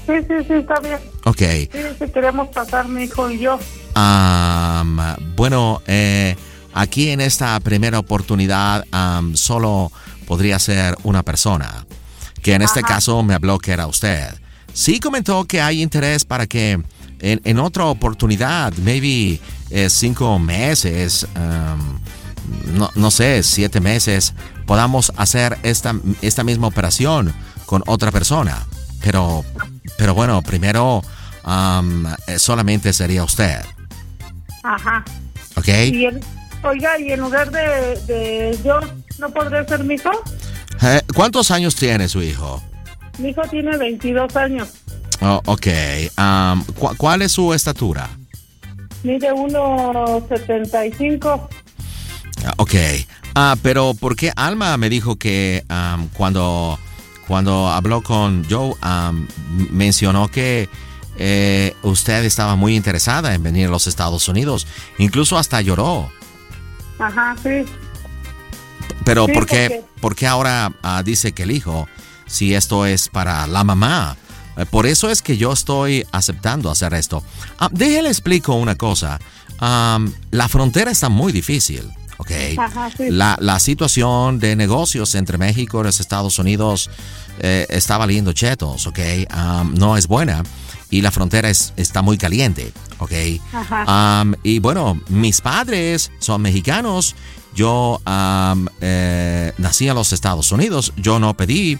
Sí, sí, sí, está bien. Ok. Sí, sí, queremos pasar mi hijo y yo. Um, bueno, eh, aquí en esta primera oportunidad um, solo podría ser una persona, que en este caso me habló que era usted. Sí comentó que hay interés para que en, en otra oportunidad, maybe eh, cinco meses, um, no, no sé, siete meses, podamos hacer esta, esta misma operación con otra persona. Pero, pero bueno, primero um, eh, solamente sería usted. Ajá. ¿Ok? Y oiga, y en lugar de, de yo, ¿no podría ser mi hijo? Eh, ¿Cuántos años tiene su hijo? Mi hijo tiene 22 años. Oh, ok. Um, ¿cu- ¿Cuál es su estatura? Mide 1,75. Ah, Ok. Ah, pero ¿por qué Alma me dijo que um, cuando, cuando habló con Joe um, mencionó que eh, usted estaba muy interesada en venir a los Estados Unidos? Incluso hasta lloró. Ajá, sí. Pero Sí, ¿por, qué, porque- por qué ahora ah, dice que el hijo si esto es para la mamá? Eh, Por eso es que yo estoy aceptando hacer esto. Ah, déjele explico una cosa. La frontera está muy difícil, ¿ok? Ajá, sí. La, la situación de negocios entre México y los Estados Unidos eh, está valiendo chetos, ¿ok? Am, no es buena y la frontera es- está muy caliente, ¿ok? Ajá. Y bueno, mis padres son mexicanos. Yo eh, nací en los Estados Unidos. Yo no pedí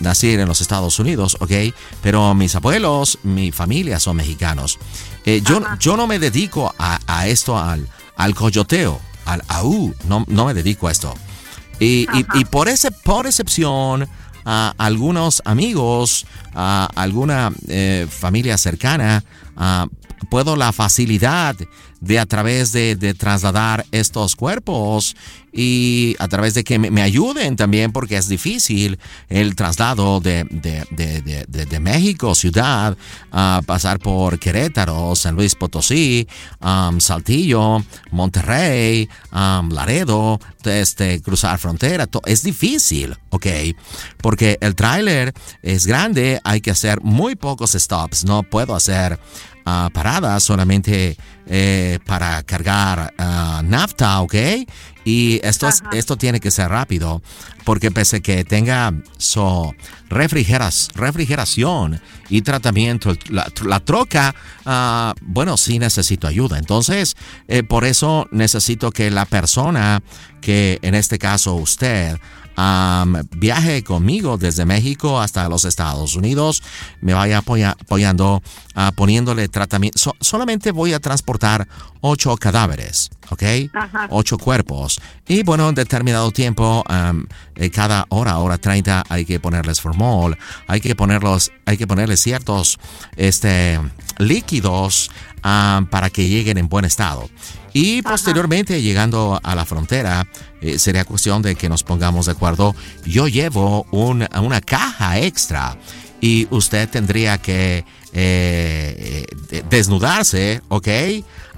nacer en los Estados Unidos, ¿ok? Pero mis abuelos, mi familia son mexicanos. Eh, yo, yo no me dedico a, a esto, al, al coyoteo, al AU. No, no me dedico a esto. Y, y- y por, ese, por excepción, a algunos amigos, a alguna eh, familia cercana, ah, puedo la facilidad de a través de, de trasladar estos cuerpos y a través de que me, ayuden también porque es difícil el traslado de, de- de- México, ciudad, a pasar por Querétaro, San Luis Potosí, Saltillo, Monterrey, Laredo, este, cruzar frontera, es difícil, ¿ok? Porque el tráiler es grande, hay que hacer muy pocos stops, no puedo hacer ah, paradas solamente eh, para cargar ah, nafta, ¿ok? Y esto, es- esto tiene que ser rápido, porque pese que tenga so, refrigeras, refrigeración y tratamiento, la, la troca, ah, bueno, sí necesito ayuda. Entonces, eh, por eso necesito que la persona que en este caso usted viaje conmigo desde México hasta los Estados Unidos, me vaya apoya- apoyando, ah, poniéndole tratamiento. So- solamente voy a transportar ocho cadáveres, ¿ok? Ajá. Ocho cuerpos. Y bueno, en determinado tiempo, eh, cada hora, hora 30, hay que ponerles formol, hay que ponerlos, hay que ponerles ciertos este, líquidos para que lleguen en buen estado. Y posteriormente, llegando a la frontera, eh, sería cuestión de que nos pongamos de acuerdo. Yo llevo un- una caja extra y usted tendría que eh, eh, desnudarse, ¿ok?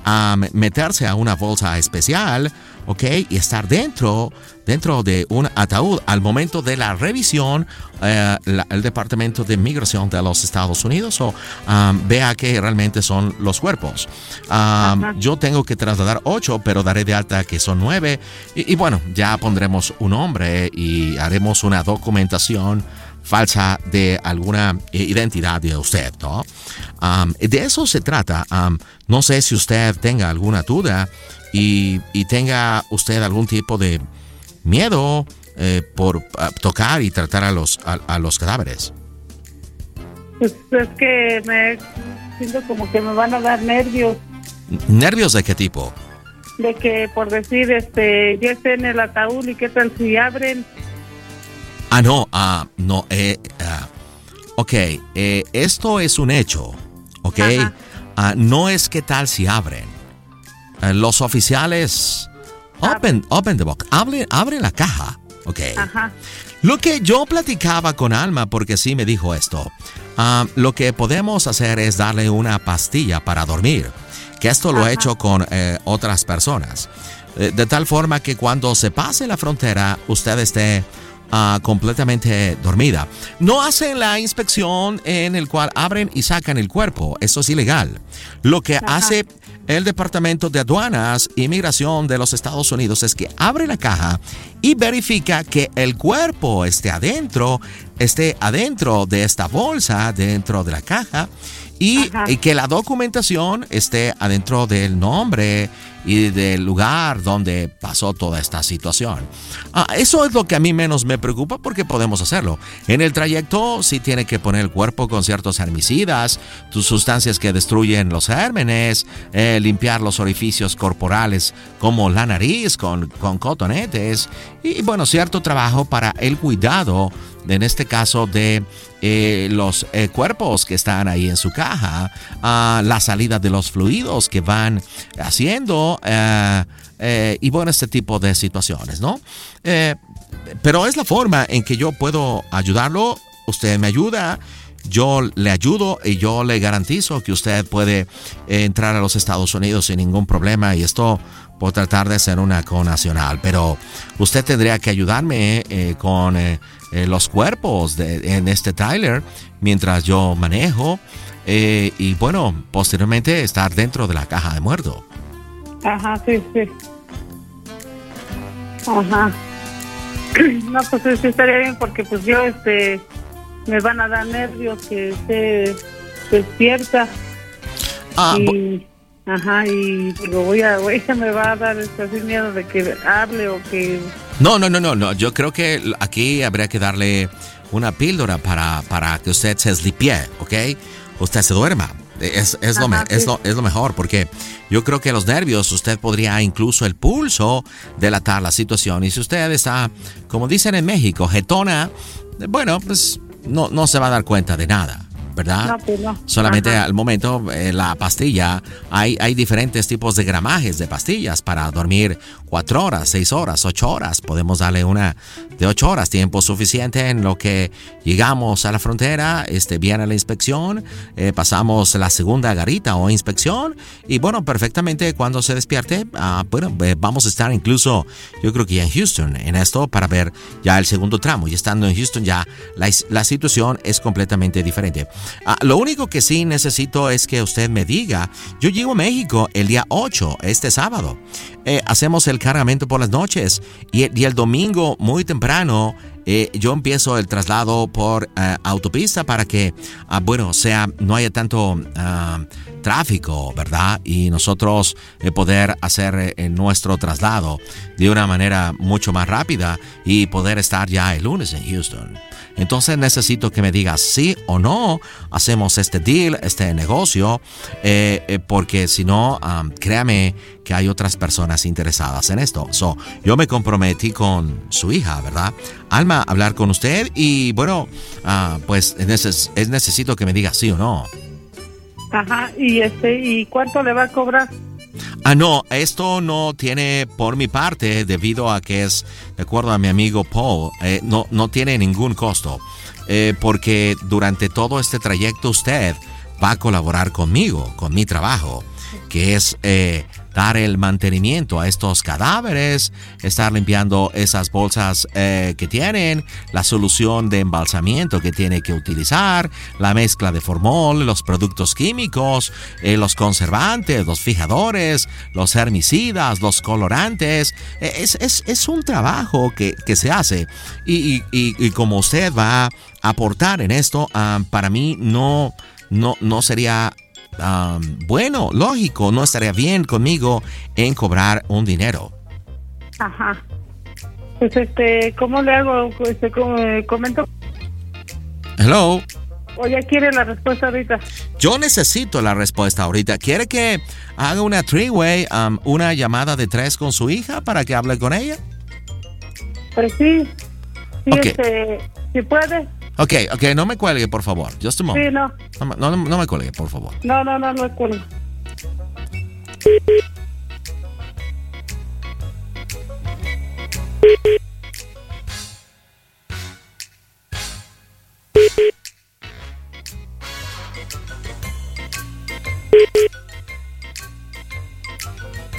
A meterse a una bolsa especial, ¿ok? Y estar dentro, dentro de un ataúd al momento de la revisión, eh, la- el Departamento de Migración de los Estados Unidos o um, vea que realmente son los cuerpos. Um, yo tengo que trasladar ocho, pero daré de alta que son nueve. Y, y bueno, ya pondremos un nombre y haremos una documentación falsa de alguna eh, identidad de usted, ¿no? Um, de eso se trata. Um, no sé si usted tenga alguna duda y, y tenga usted algún tipo de miedo eh, por ah, tocar y tratar a los, a, a los cadáveres. Pues es que me siento como que me van a dar nervios ¿Nervios de qué tipo? de que por decir, este, ya esté en el ataúd y qué tal si abren. Ah, no, ah, no, eh, ah, ok, eh, esto es un hecho, ok, Ah, no es que tal si abren. Eh, los oficiales, open, open the book, abren, abren la caja, ok. Ajá. Lo que yo platicaba con Alma, porque sí me dijo esto, ah, lo que podemos hacer es darle una pastilla para dormir, que esto lo he hecho con eh, otras personas, Eh, de tal forma que cuando se pase la frontera usted esté ah, completamente dormida. No hacen la inspección en el cual abren y sacan el cuerpo, eso es ilegal. Lo que hace el Departamento de Aduanas e Inmigración de los Estados Unidos es que abre la caja y verifica que el cuerpo esté adentro, esté adentro de esta bolsa, dentro de la caja, y, y que la documentación esté adentro del nombre y del lugar donde pasó toda esta situación. Ah, eso es lo que a mí menos me preocupa porque podemos hacerlo. En el trayecto sí tiene que poner el cuerpo con ciertos herbicidas, tus sustancias que destruyen los gérmenes, eh, limpiar los orificios corporales como la nariz con, con cotonetes y bueno, cierto trabajo para el cuidado en este caso de eh, los eh, cuerpos que están ahí en su caja, ah, la salida de los fluidos que van haciendo eh, y bueno, este tipo de situaciones, ¿no? Pero es la forma en que yo puedo ayudarlo, usted me ayuda. Yo le ayudo y yo le garantizo que usted puede entrar a los Estados Unidos sin ningún problema y esto por tratar de ser una conacional. Pero usted tendría que ayudarme con eh, los cuerpos de, en este trailer mientras yo manejo eh, y bueno, posteriormente estar dentro de la caja de muerto. Ajá, sí, sí. Ajá. [clears throat] No, pues sí estaría bien porque pues yo, este, me van a dar nervios que esté despierta. Ah, y, ajá, y digo, voy a, voy, ella me va a dar este, así miedo de que hable o que... No, no, no, no, no. Yo creo que aquí habría que darle una píldora para, para que usted se slipie, ¿ok? Usted se duerma. Es, es, lo, es, lo, es lo mejor porque yo creo que los nervios usted podría incluso el pulso delatar la situación y si usted está, como dicen en México, jetona, bueno, pues no, no se va a dar cuenta de nada, ¿verdad? No, pues no. Solamente Ajá. al momento eh, la pastilla, hay, hay diferentes tipos de gramajes de pastillas para dormir cuatro horas, seis horas, ocho horas. Podemos darle una de ocho horas, tiempo suficiente en lo que llegamos a la frontera, este, viene la inspección, eh, pasamos la segunda garita o inspección y bueno, perfectamente cuando se despierte, ah, bueno, eh, vamos a estar incluso, yo creo que ya en Houston, en esto para ver ya el segundo tramo. Y estando en Houston ya la, la situación es completamente diferente. Ah, lo único que sí necesito es que usted me diga, yo llego a México el día 8, este sábado. Eh, hacemos el cargamento por las noches y, y el domingo muy temprano eh, yo empiezo el traslado por eh, autopista para que, ah, bueno, sea, no haya tanto ah, tráfico, ¿verdad? Y nosotros eh, poder hacer nuestro traslado de una manera mucho más rápida y poder estar ya el lunes en Houston. Entonces necesito que me digas sí o no hacemos este deal, este negocio, porque si no, um, créame que hay otras personas interesadas en esto. So, yo me comprometí con su hija, ¿verdad? Alma, hablar con usted y bueno, ah, pues es, neces- es necesito que me diga sí o no. Ajá, y este, ¿y cuánto le va a cobrar? Ah, no, esto no tiene por mi parte, debido a que es, de acuerdo a mi amigo Paul, eh, no, no tiene ningún costo. Eh, porque durante todo este trayecto usted va a colaborar conmigo, con mi trabajo, que es eh, dar el mantenimiento a estos cadáveres, estar limpiando esas bolsas eh, que tienen, la solución de embalsamiento que tiene que utilizar, la mezcla de formol, los productos químicos, eh, los conservantes, los fijadores, los herbicidas, los colorantes. Eh, Es, es- es un trabajo que, que se hace y, y- y- como usted va a aportar en esto, ah, para mí no, no, no sería ah, bueno, lógico, no estaría bien conmigo en cobrar un dinero. Ajá. Pues este, ¿cómo le hago? Este, eh, comento. Hello. O ya quiere la respuesta ahorita. Yo necesito la respuesta ahorita. ¿Quiere que haga una three-way, um, una llamada de tres con su hija para que hable con ella? Pues sí. Sí, Ok. este, si puede. Ok, ok, no me cuelgue, por favor. Just a moment. Sí, no. No, me- no, no me cuelgue, por favor. No, no, no, no es por.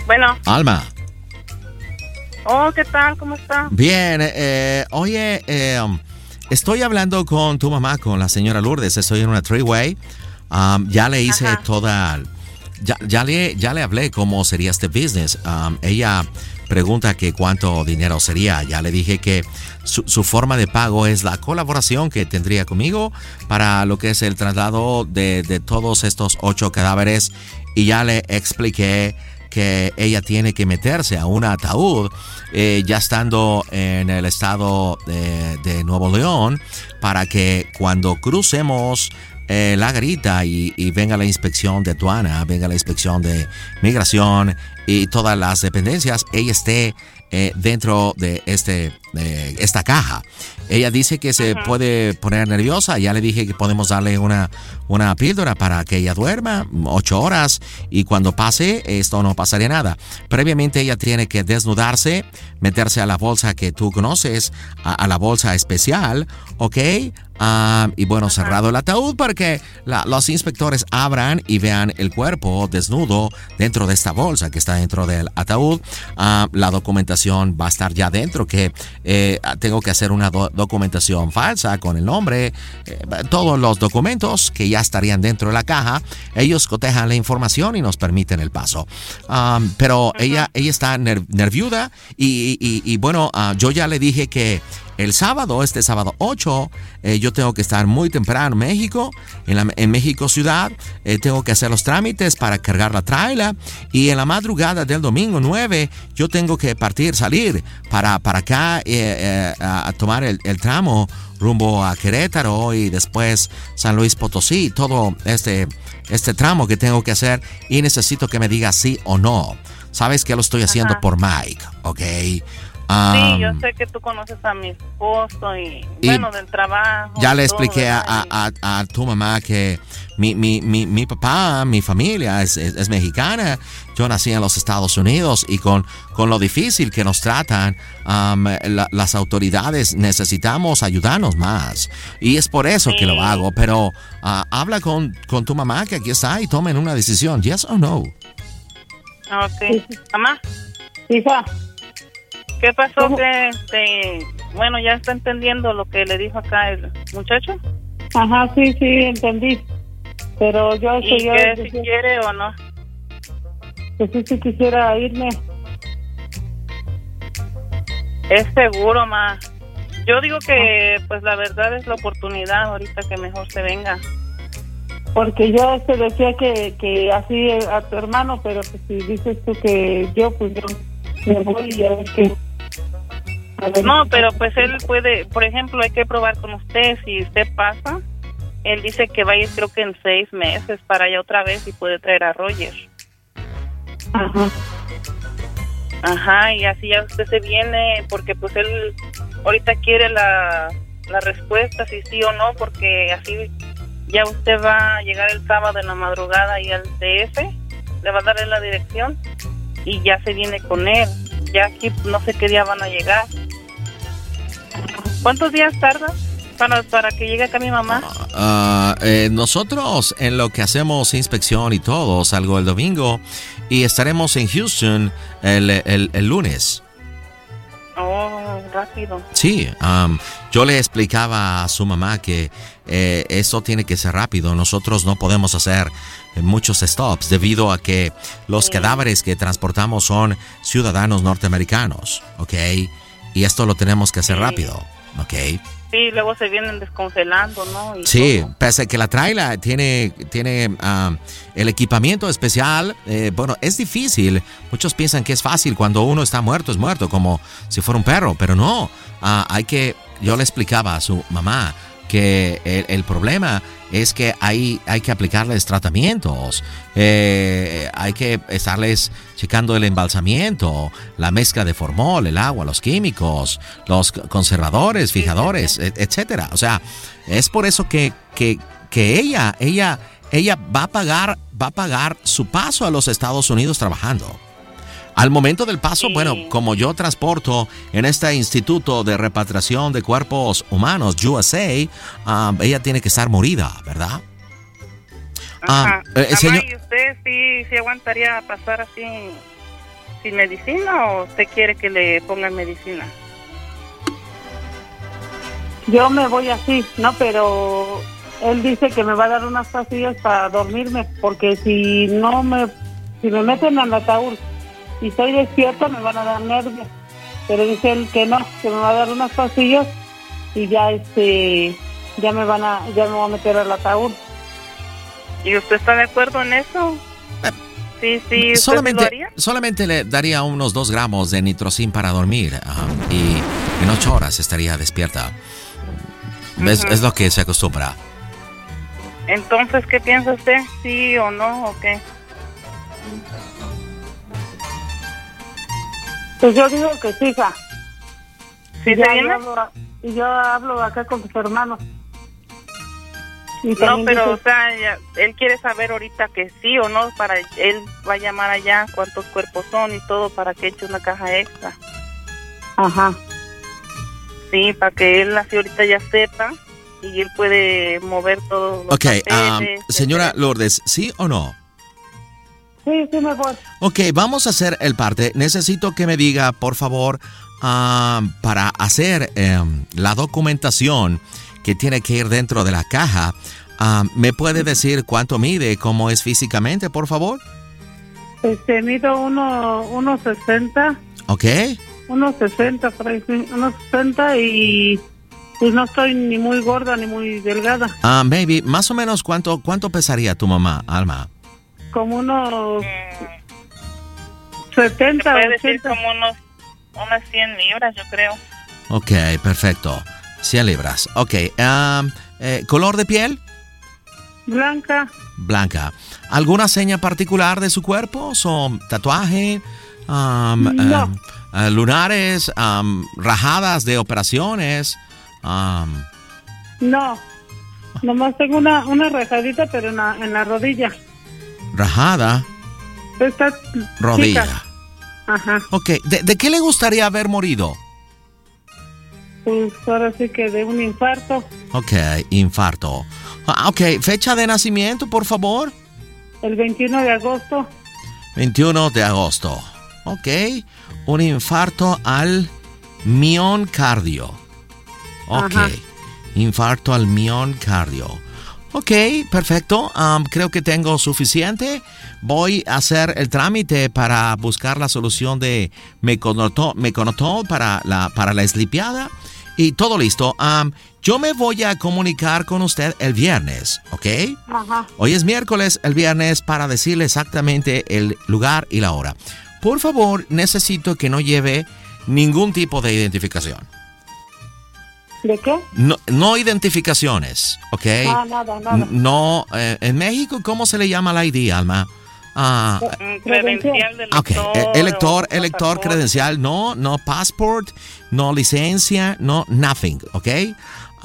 Bueno, Alma. oh, ¿qué tal? ¿Cómo está? Bien, eh, oye, eh, um, estoy hablando con tu mamá, con la señora Lourdes. Estoy en una three-way. Um, ya le hice toda. Ya, ya, le, ya le hablé cómo sería este business. Um, ella pregunta que cuánto dinero sería. Ya le dije que su, su forma de pago es la colaboración que tendría conmigo para lo que es el traslado de, de todos estos ocho cadáveres. Y ya le expliqué que ella tiene que meterse a un ataúd eh, ya estando en el estado de, Nuevo León para que cuando crucemos eh, la garita y, y venga la inspección de aduana, venga la inspección de migración y todas las dependencias, ella esté eh, dentro de este, de esta caja. Ella dice que se puede poner nerviosa. Ya le dije que podemos darle una, una píldora para que ella duerma ocho horas y cuando pase esto no pasaría nada. Previamente ella tiene que desnudarse, meterse a la bolsa que tú conoces, a, a la bolsa especial, ¿ok? Ah, y bueno, cerrado el ataúd para que la- los inspectores abran y vean el cuerpo desnudo dentro de esta bolsa que está dentro del ataúd. Ah, la documentación va a estar ya dentro, que eh, tengo que hacer una do- documentación falsa con el nombre, eh, todos los documentos que ya estarían dentro de la caja, ellos cotejan la información y nos permiten el paso. Ah, pero ella, ella está ner- nerviuda y, y- y bueno, ah, yo ya le dije que el sábado, este sábado 8, eh, yo tengo que estar muy temprano en México, en, la- en México ciudad, eh, tengo que hacer los trámites para cargar la traila y en la madrugada del domingo 9 yo tengo que partir, salir para, para acá eh, eh, a, a tomar el, el tramo rumbo a Querétaro y después San Luis Potosí, todo este, este tramo que tengo que hacer y necesito que me diga sí o no. Sabes que lo estoy haciendo Ajá. por Mike, ¿ok? Sí, yo sé que tú conoces a mi esposo y, Y bueno, del trabajo. ya le todo, expliqué a, a- a- a tu mamá que mi, mi, mi, mi papá, mi familia es, es- es mexicana. Yo nací en los Estados Unidos y con, con lo difícil que nos tratan, um, la- las autoridades necesitamos ayudarnos más. Y es por eso que lo hago. Pero ah, habla con, con tu mamá que aquí está y tomen una decisión. Yes or no. Ok. Mamá. Hija. ¿Qué pasó? Que, este, bueno, ya está entendiendo lo que le dijo acá el muchacho. Ajá, sí, sí, entendí. Pero yo, ¿Y yo qué, si quiere o no? que sí, sí quisiera irme. Es seguro, ma. Yo digo que, pues, la verdad es la oportunidad ahorita que mejor se venga. Porque yo te decía que, que así a tu hermano, pero pues si dices tú que yo, pues yo me voy y a ver qué. No, pero pues él puede, por ejemplo, hay que probar con usted. Si usted pasa, él dice que va a ir creo que en seis meses para allá otra vez y puede traer a Roger. Ajá. Ajá, y así ya usted se viene, porque pues él ahorita quiere la, la respuesta, si sí o no, porque así ya usted va a llegar el sábado en la madrugada y al DF, le va a darle la dirección y ya se viene con él. Ya aquí no sé qué día van a llegar. ¿Cuántos días tarda? para, para que llegue acá mi mamá? Ah, eh, nosotros en lo que hacemos inspección y todo, salgo el domingo y estaremos en Houston el, el- el lunes. Oh, rápido. Sí, am, yo le explicaba a su mamá que eh, esto tiene que ser rápido. Nosotros no podemos hacer muchos stops debido a que los cadáveres que transportamos son ciudadanos norteamericanos, ¿ok? Y esto lo tenemos que hacer rápido, ¿ok? Sí, luego se vienen descongelando, ¿no? Y Sí, todo. pese a que la traila tiene, tiene ah, el equipamiento especial, eh, bueno, es difícil. Muchos piensan que es fácil cuando uno está muerto, es muerto, como si fuera un perro, pero no. Ah, hay que, yo le explicaba a su mamá que el, el problema es que hay, hay que aplicarles tratamientos, eh, hay que estarles checando el embalsamiento, la mezcla de formol, el agua, los químicos, los conservadores, fijadores, et- etcétera. O sea, es por eso que, que, que ella, ella, ella va a pagar, va a pagar su paso a los Estados Unidos trabajando. Al momento del paso, bueno, como yo transporto en este Instituto de Repatriación de Cuerpos Humanos, USA, ah, ella tiene que estar morida, ¿verdad? Ah, Ajá. eh, Mamá, señor- ¿y usted sí, sí aguantaría pasar así sin medicina o usted quiere que le pongan medicina? Yo me voy así, ¿no? Pero él dice que me va a dar unas pastillas para dormirme, porque si no me, si me meten en el ataúd y estoy despierta me van a dar nervios. Pero dice él que no, que me va a dar unas pastillas y ya este, ya me van a, ya me voy a meter al ataúd. ¿Y usted está de acuerdo en eso? [laughs] Sí, sí, ¿usted lo solamente, haría? solamente le daría unos dos gramos de nitrocin para dormir y en ocho horas estaría despierta. ¿Ves? Ujú. Es lo que se acostumbra. Entonces, ¿qué piensa usted? ¿Sí o no o qué? Pues yo digo que sí, hija. ¿Sí y viene? yo hablo, y yo hablo acá con tus hermanos. No, pero, dice- o sea, ya- él quiere saber ahorita que sí o no, para él va a llamar allá cuántos cuerpos son y todo para que eche una caja extra. Ajá. Sí, para que él así ahorita ya sepa y él puede mover todos los Ok, papeles, señora Lourdes, ¿sí o no? Sí, sí me voy. Ok, vamos a hacer el parte. Necesito que me diga, por favor, ah, para hacer em, la documentación que tiene que ir dentro de la caja, ah, ¿me puede decir cuánto mide, cómo es físicamente, por favor? Este, mido uno, unos 60, Ok. unos 60, por ahí, sí, unos 60 y pues no estoy ni muy gorda ni muy delgada, Ah, maybe, más o menos, ¿cuánto, ¿cuánto pesaría tu mamá, Alma? Como unos Se 70 puede o decir 80. como unos, unas 100 libras, yo creo. Ok, perfecto. 100 libras. Ok, ah, eh, ¿color de piel? Blanca, Blanca. ¿Alguna seña particular de su cuerpo? ¿Son tatuaje? am, No. eh, lunares, rajadas de operaciones. no, nomás tengo una, una rajadita pero en la, en la rodilla. Rajada, Esta rodilla. chica. Ajá, Ok, ¿De, de qué le gustaría haber morido? pues ahora sí que de un infarto, Ok, infarto. Ah, ok, fecha de nacimiento, por favor. el 21 de agosto. 21 de agosto. Ok, un infarto al miocardio. Ok, Ajá. infarto al miocardio. Ok, perfecto. Am, creo que tengo suficiente. Voy a hacer el trámite para buscar la solución de meconotol, meconotol para la, para la eslipiada. Y todo listo. Am, yo me voy a comunicar con usted el viernes, ¿ok? Ajá. Hoy es miércoles, el viernes, para decirle exactamente el lugar y la hora. Por favor, necesito que no lleve ningún tipo de identificación. ¿De qué? No, no identificaciones, ¿ok? Ah, nada, nada. No, eh, en México, ¿cómo se le llama la ID, Alma? Ah, Mm, Credencial del ok, lector. eh, elector, elector, pasaporte. credencial, no, no passport, no licencia, no nothing, ¿ok?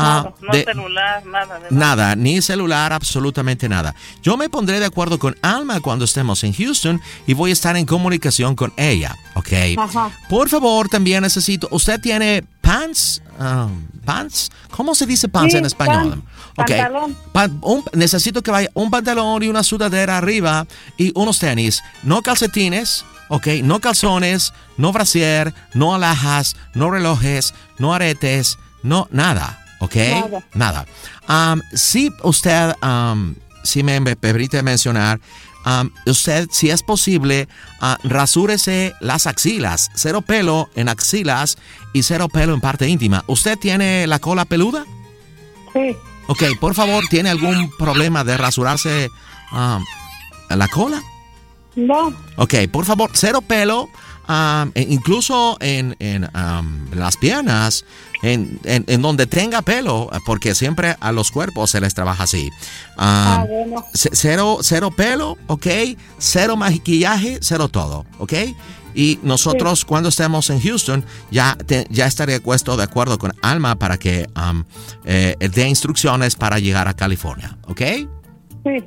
Ah, Nada, no de- celular, nada. de Nada, ni celular, absolutamente nada. Yo me pondré de acuerdo con Alma cuando estemos en Houston y voy a estar en comunicación con ella, ¿ok? Ajá. Por favor, también necesito, ¿usted tiene pants, um, pants, ¿cómo se dice pants Sí, en español? pan- Ok. pantalón. Pa- un- necesito que vaya un pantalón y una sudadera arriba y unos tenis, no calcetines, ok, no calzones, no brasier, no alhajas, no relojes, no aretes, no nada, ok, Nada. nada. Am, si usted, am, si me permite mencionar, am, usted, si es posible, ah, rasúrese las axilas, cero pelo en axilas y cero pelo en parte íntima. ¿Usted tiene la cola peluda? Sí. Ok, por favor, ¿tiene algún problema de rasurarse um, la cola? No. Ok, por favor, cero pelo, um, e- incluso en, en, um, las piernas, en, en- en donde tenga pelo, porque siempre a los cuerpos se les trabaja así. Um, Ah, bueno. cero, cero pelo, ok, cero maquillaje, cero todo, ok. Y nosotros cuando estemos en Houston ya, te- ya estaré puesto de acuerdo con Alma para que um, eh, dé instrucciones para llegar a California, ok. Sí.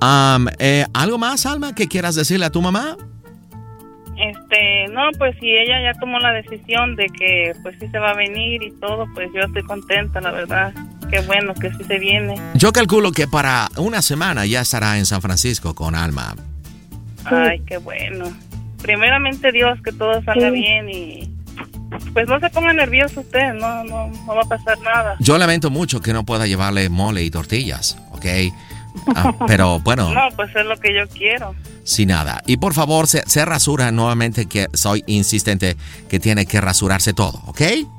Um, eh, ¿Algo más, Alma, que quieras decirle a tu mamá? Este, no, pues si ella ya tomó la decisión de que pues sí se va a venir y todo, pues yo estoy contenta, la verdad. Qué bueno que sí se viene. Yo calculo que para una semana ya estará en San Francisco con Alma. Ay, qué bueno. Primeramente Dios, que todo salga Sí. bien y pues no se ponga nervioso usted, no, no, no va a pasar nada. Yo lamento mucho que no pueda llevarle mole y tortillas, ¿ok? Ah, pero bueno, No, pues es lo que yo quiero. sin nada. Y por favor, se, se rasura nuevamente, que soy insistente que tiene que rasurarse todo, ¿ok?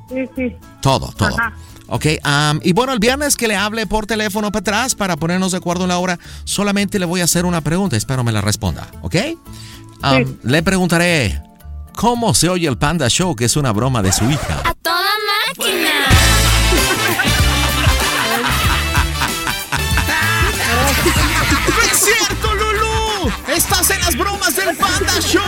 Sí, sí. Todo, todo. Ajá. Ok, am, y bueno, el viernes que le hable por teléfono para atrás para ponernos de acuerdo en la hora, solamente le voy a hacer una pregunta, espero me la responda, ¿ok? Am, Sí. Le preguntaré, ¿cómo se oye el Panda Show, que es una broma de su hija? ¡A ¡Estás en las bromas del Panda Show!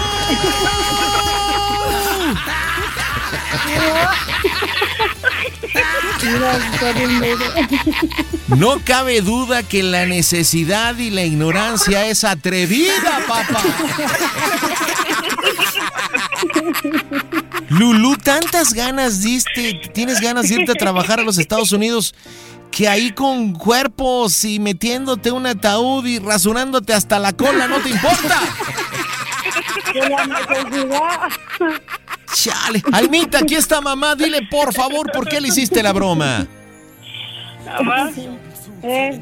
No cabe duda que la necesidad y la ignorancia es atrevida, papá. Lulu, tantas ganas diste, tienes ganas de irte a trabajar a los Estados Unidos que ahí con cuerpos y metiéndote un ataúd y rasurándote hasta la cola, ¿no te importa? Chale. Almita, aquí está mamá. Dile por favor por qué le hiciste la broma. Mamá, Eh,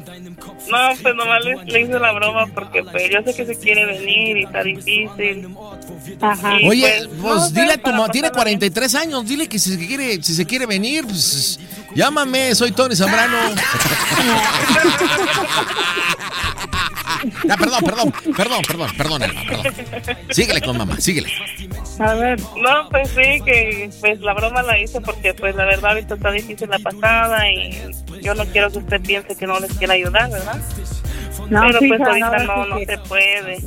no, pues nomás le, le hice la broma porque pues yo sé que se quiere venir y está difícil. Ajá. Y, Oye, pues no sé, dile a tu mamá, tiene pasarla bien. 43 años, dile que si se quiere, si se quiere venir, pues llámame, soy Tony Zambrano. [laughs] Ah, perdón, perdón, perdón, perdón, perdón, Alma, perdón. Síguele con mamá, síguele. A ver. No, pues sí, que pues la broma la hice porque pues la verdad ahorita está difícil la pasada y yo no quiero que usted piense que no les quiera ayudar, ¿verdad? No, Pero sí, pues ahorita no, no, no se puede.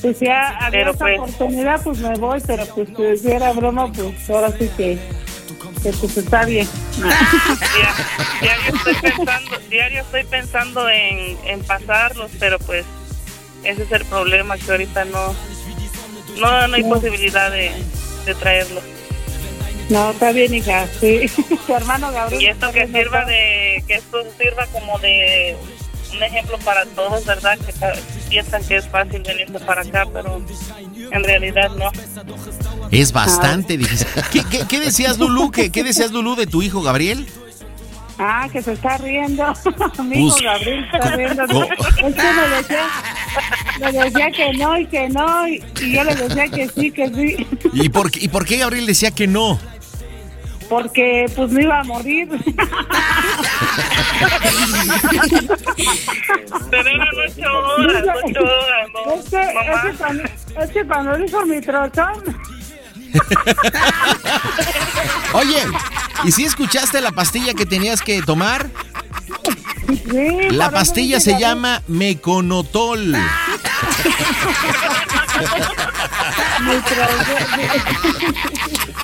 Pues ya había Pero, esa pues- oportunidad, pues me voy, pero pues si si era broma, pues ahora sí que, que pues está bien. Dia- [laughs] diario estoy pensando, diario estoy pensando en, en pasarlos, pero pues ese es el problema que ahorita no no, no hay posibilidad de, de traerlo. No, está bien, hija, sí. [laughs] Tu hermano Gabriel. Y esto que sirva de que esto sirva como de un ejemplo para todos, ¿verdad? Que piensan que es fácil venirse para acá, pero en realidad no. Es bastante difícil. ¿Qué, qué, qué decías, Lulu? ¿Qué, ¿Qué decías, Lulu, de tu hijo Gabriel? Ah, que se está riendo. [laughs] Mi hijo Pues, Gabriel está riendo. Es que me decía, me decía que no y que no, y, y yo le decía que sí, que sí. ¿Y por, qué- ¿Y por qué Gabriel decía que no? Porque pues me iba a morir. [laughs] Pero eran ocho horas, ocho horas, ¿no? Es que, es que cuando, es que cuando dijo mi trozón, Oye, ¿y si escuchaste la pastilla que tenías que tomar? sí, La pastilla se llama Meconotol. [laughs]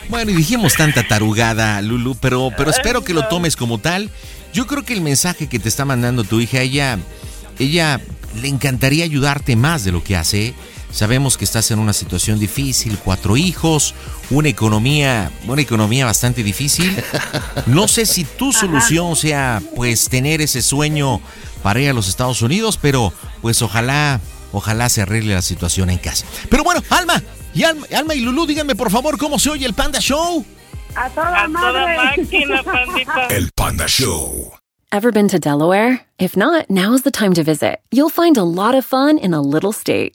Bueno, y dijimos tanta tarugada, Lulu, pero, pero espero que lo tomes como tal. Yo creo que el mensaje que te está mandando tu hija, ella, ella le encantaría ayudarte más de lo que hace. Sabemos que estás en una situación difícil, cuatro hijos, una economía, una economía bastante difícil. No sé si tu solución sea pues tener ese sueño para ir a los Estados Unidos, pero pues ojalá, ojalá se arregle la situación en casa. Pero bueno, Alma, y Alma, Alma y Lulú, díganme por favor cómo se oye el Panda Show. A toda, madre. máquina, pandita. [laughs] El Panda Show. Ever been to Delaware? If not, now's the time to visit. You'll find a lot of fun in a little state.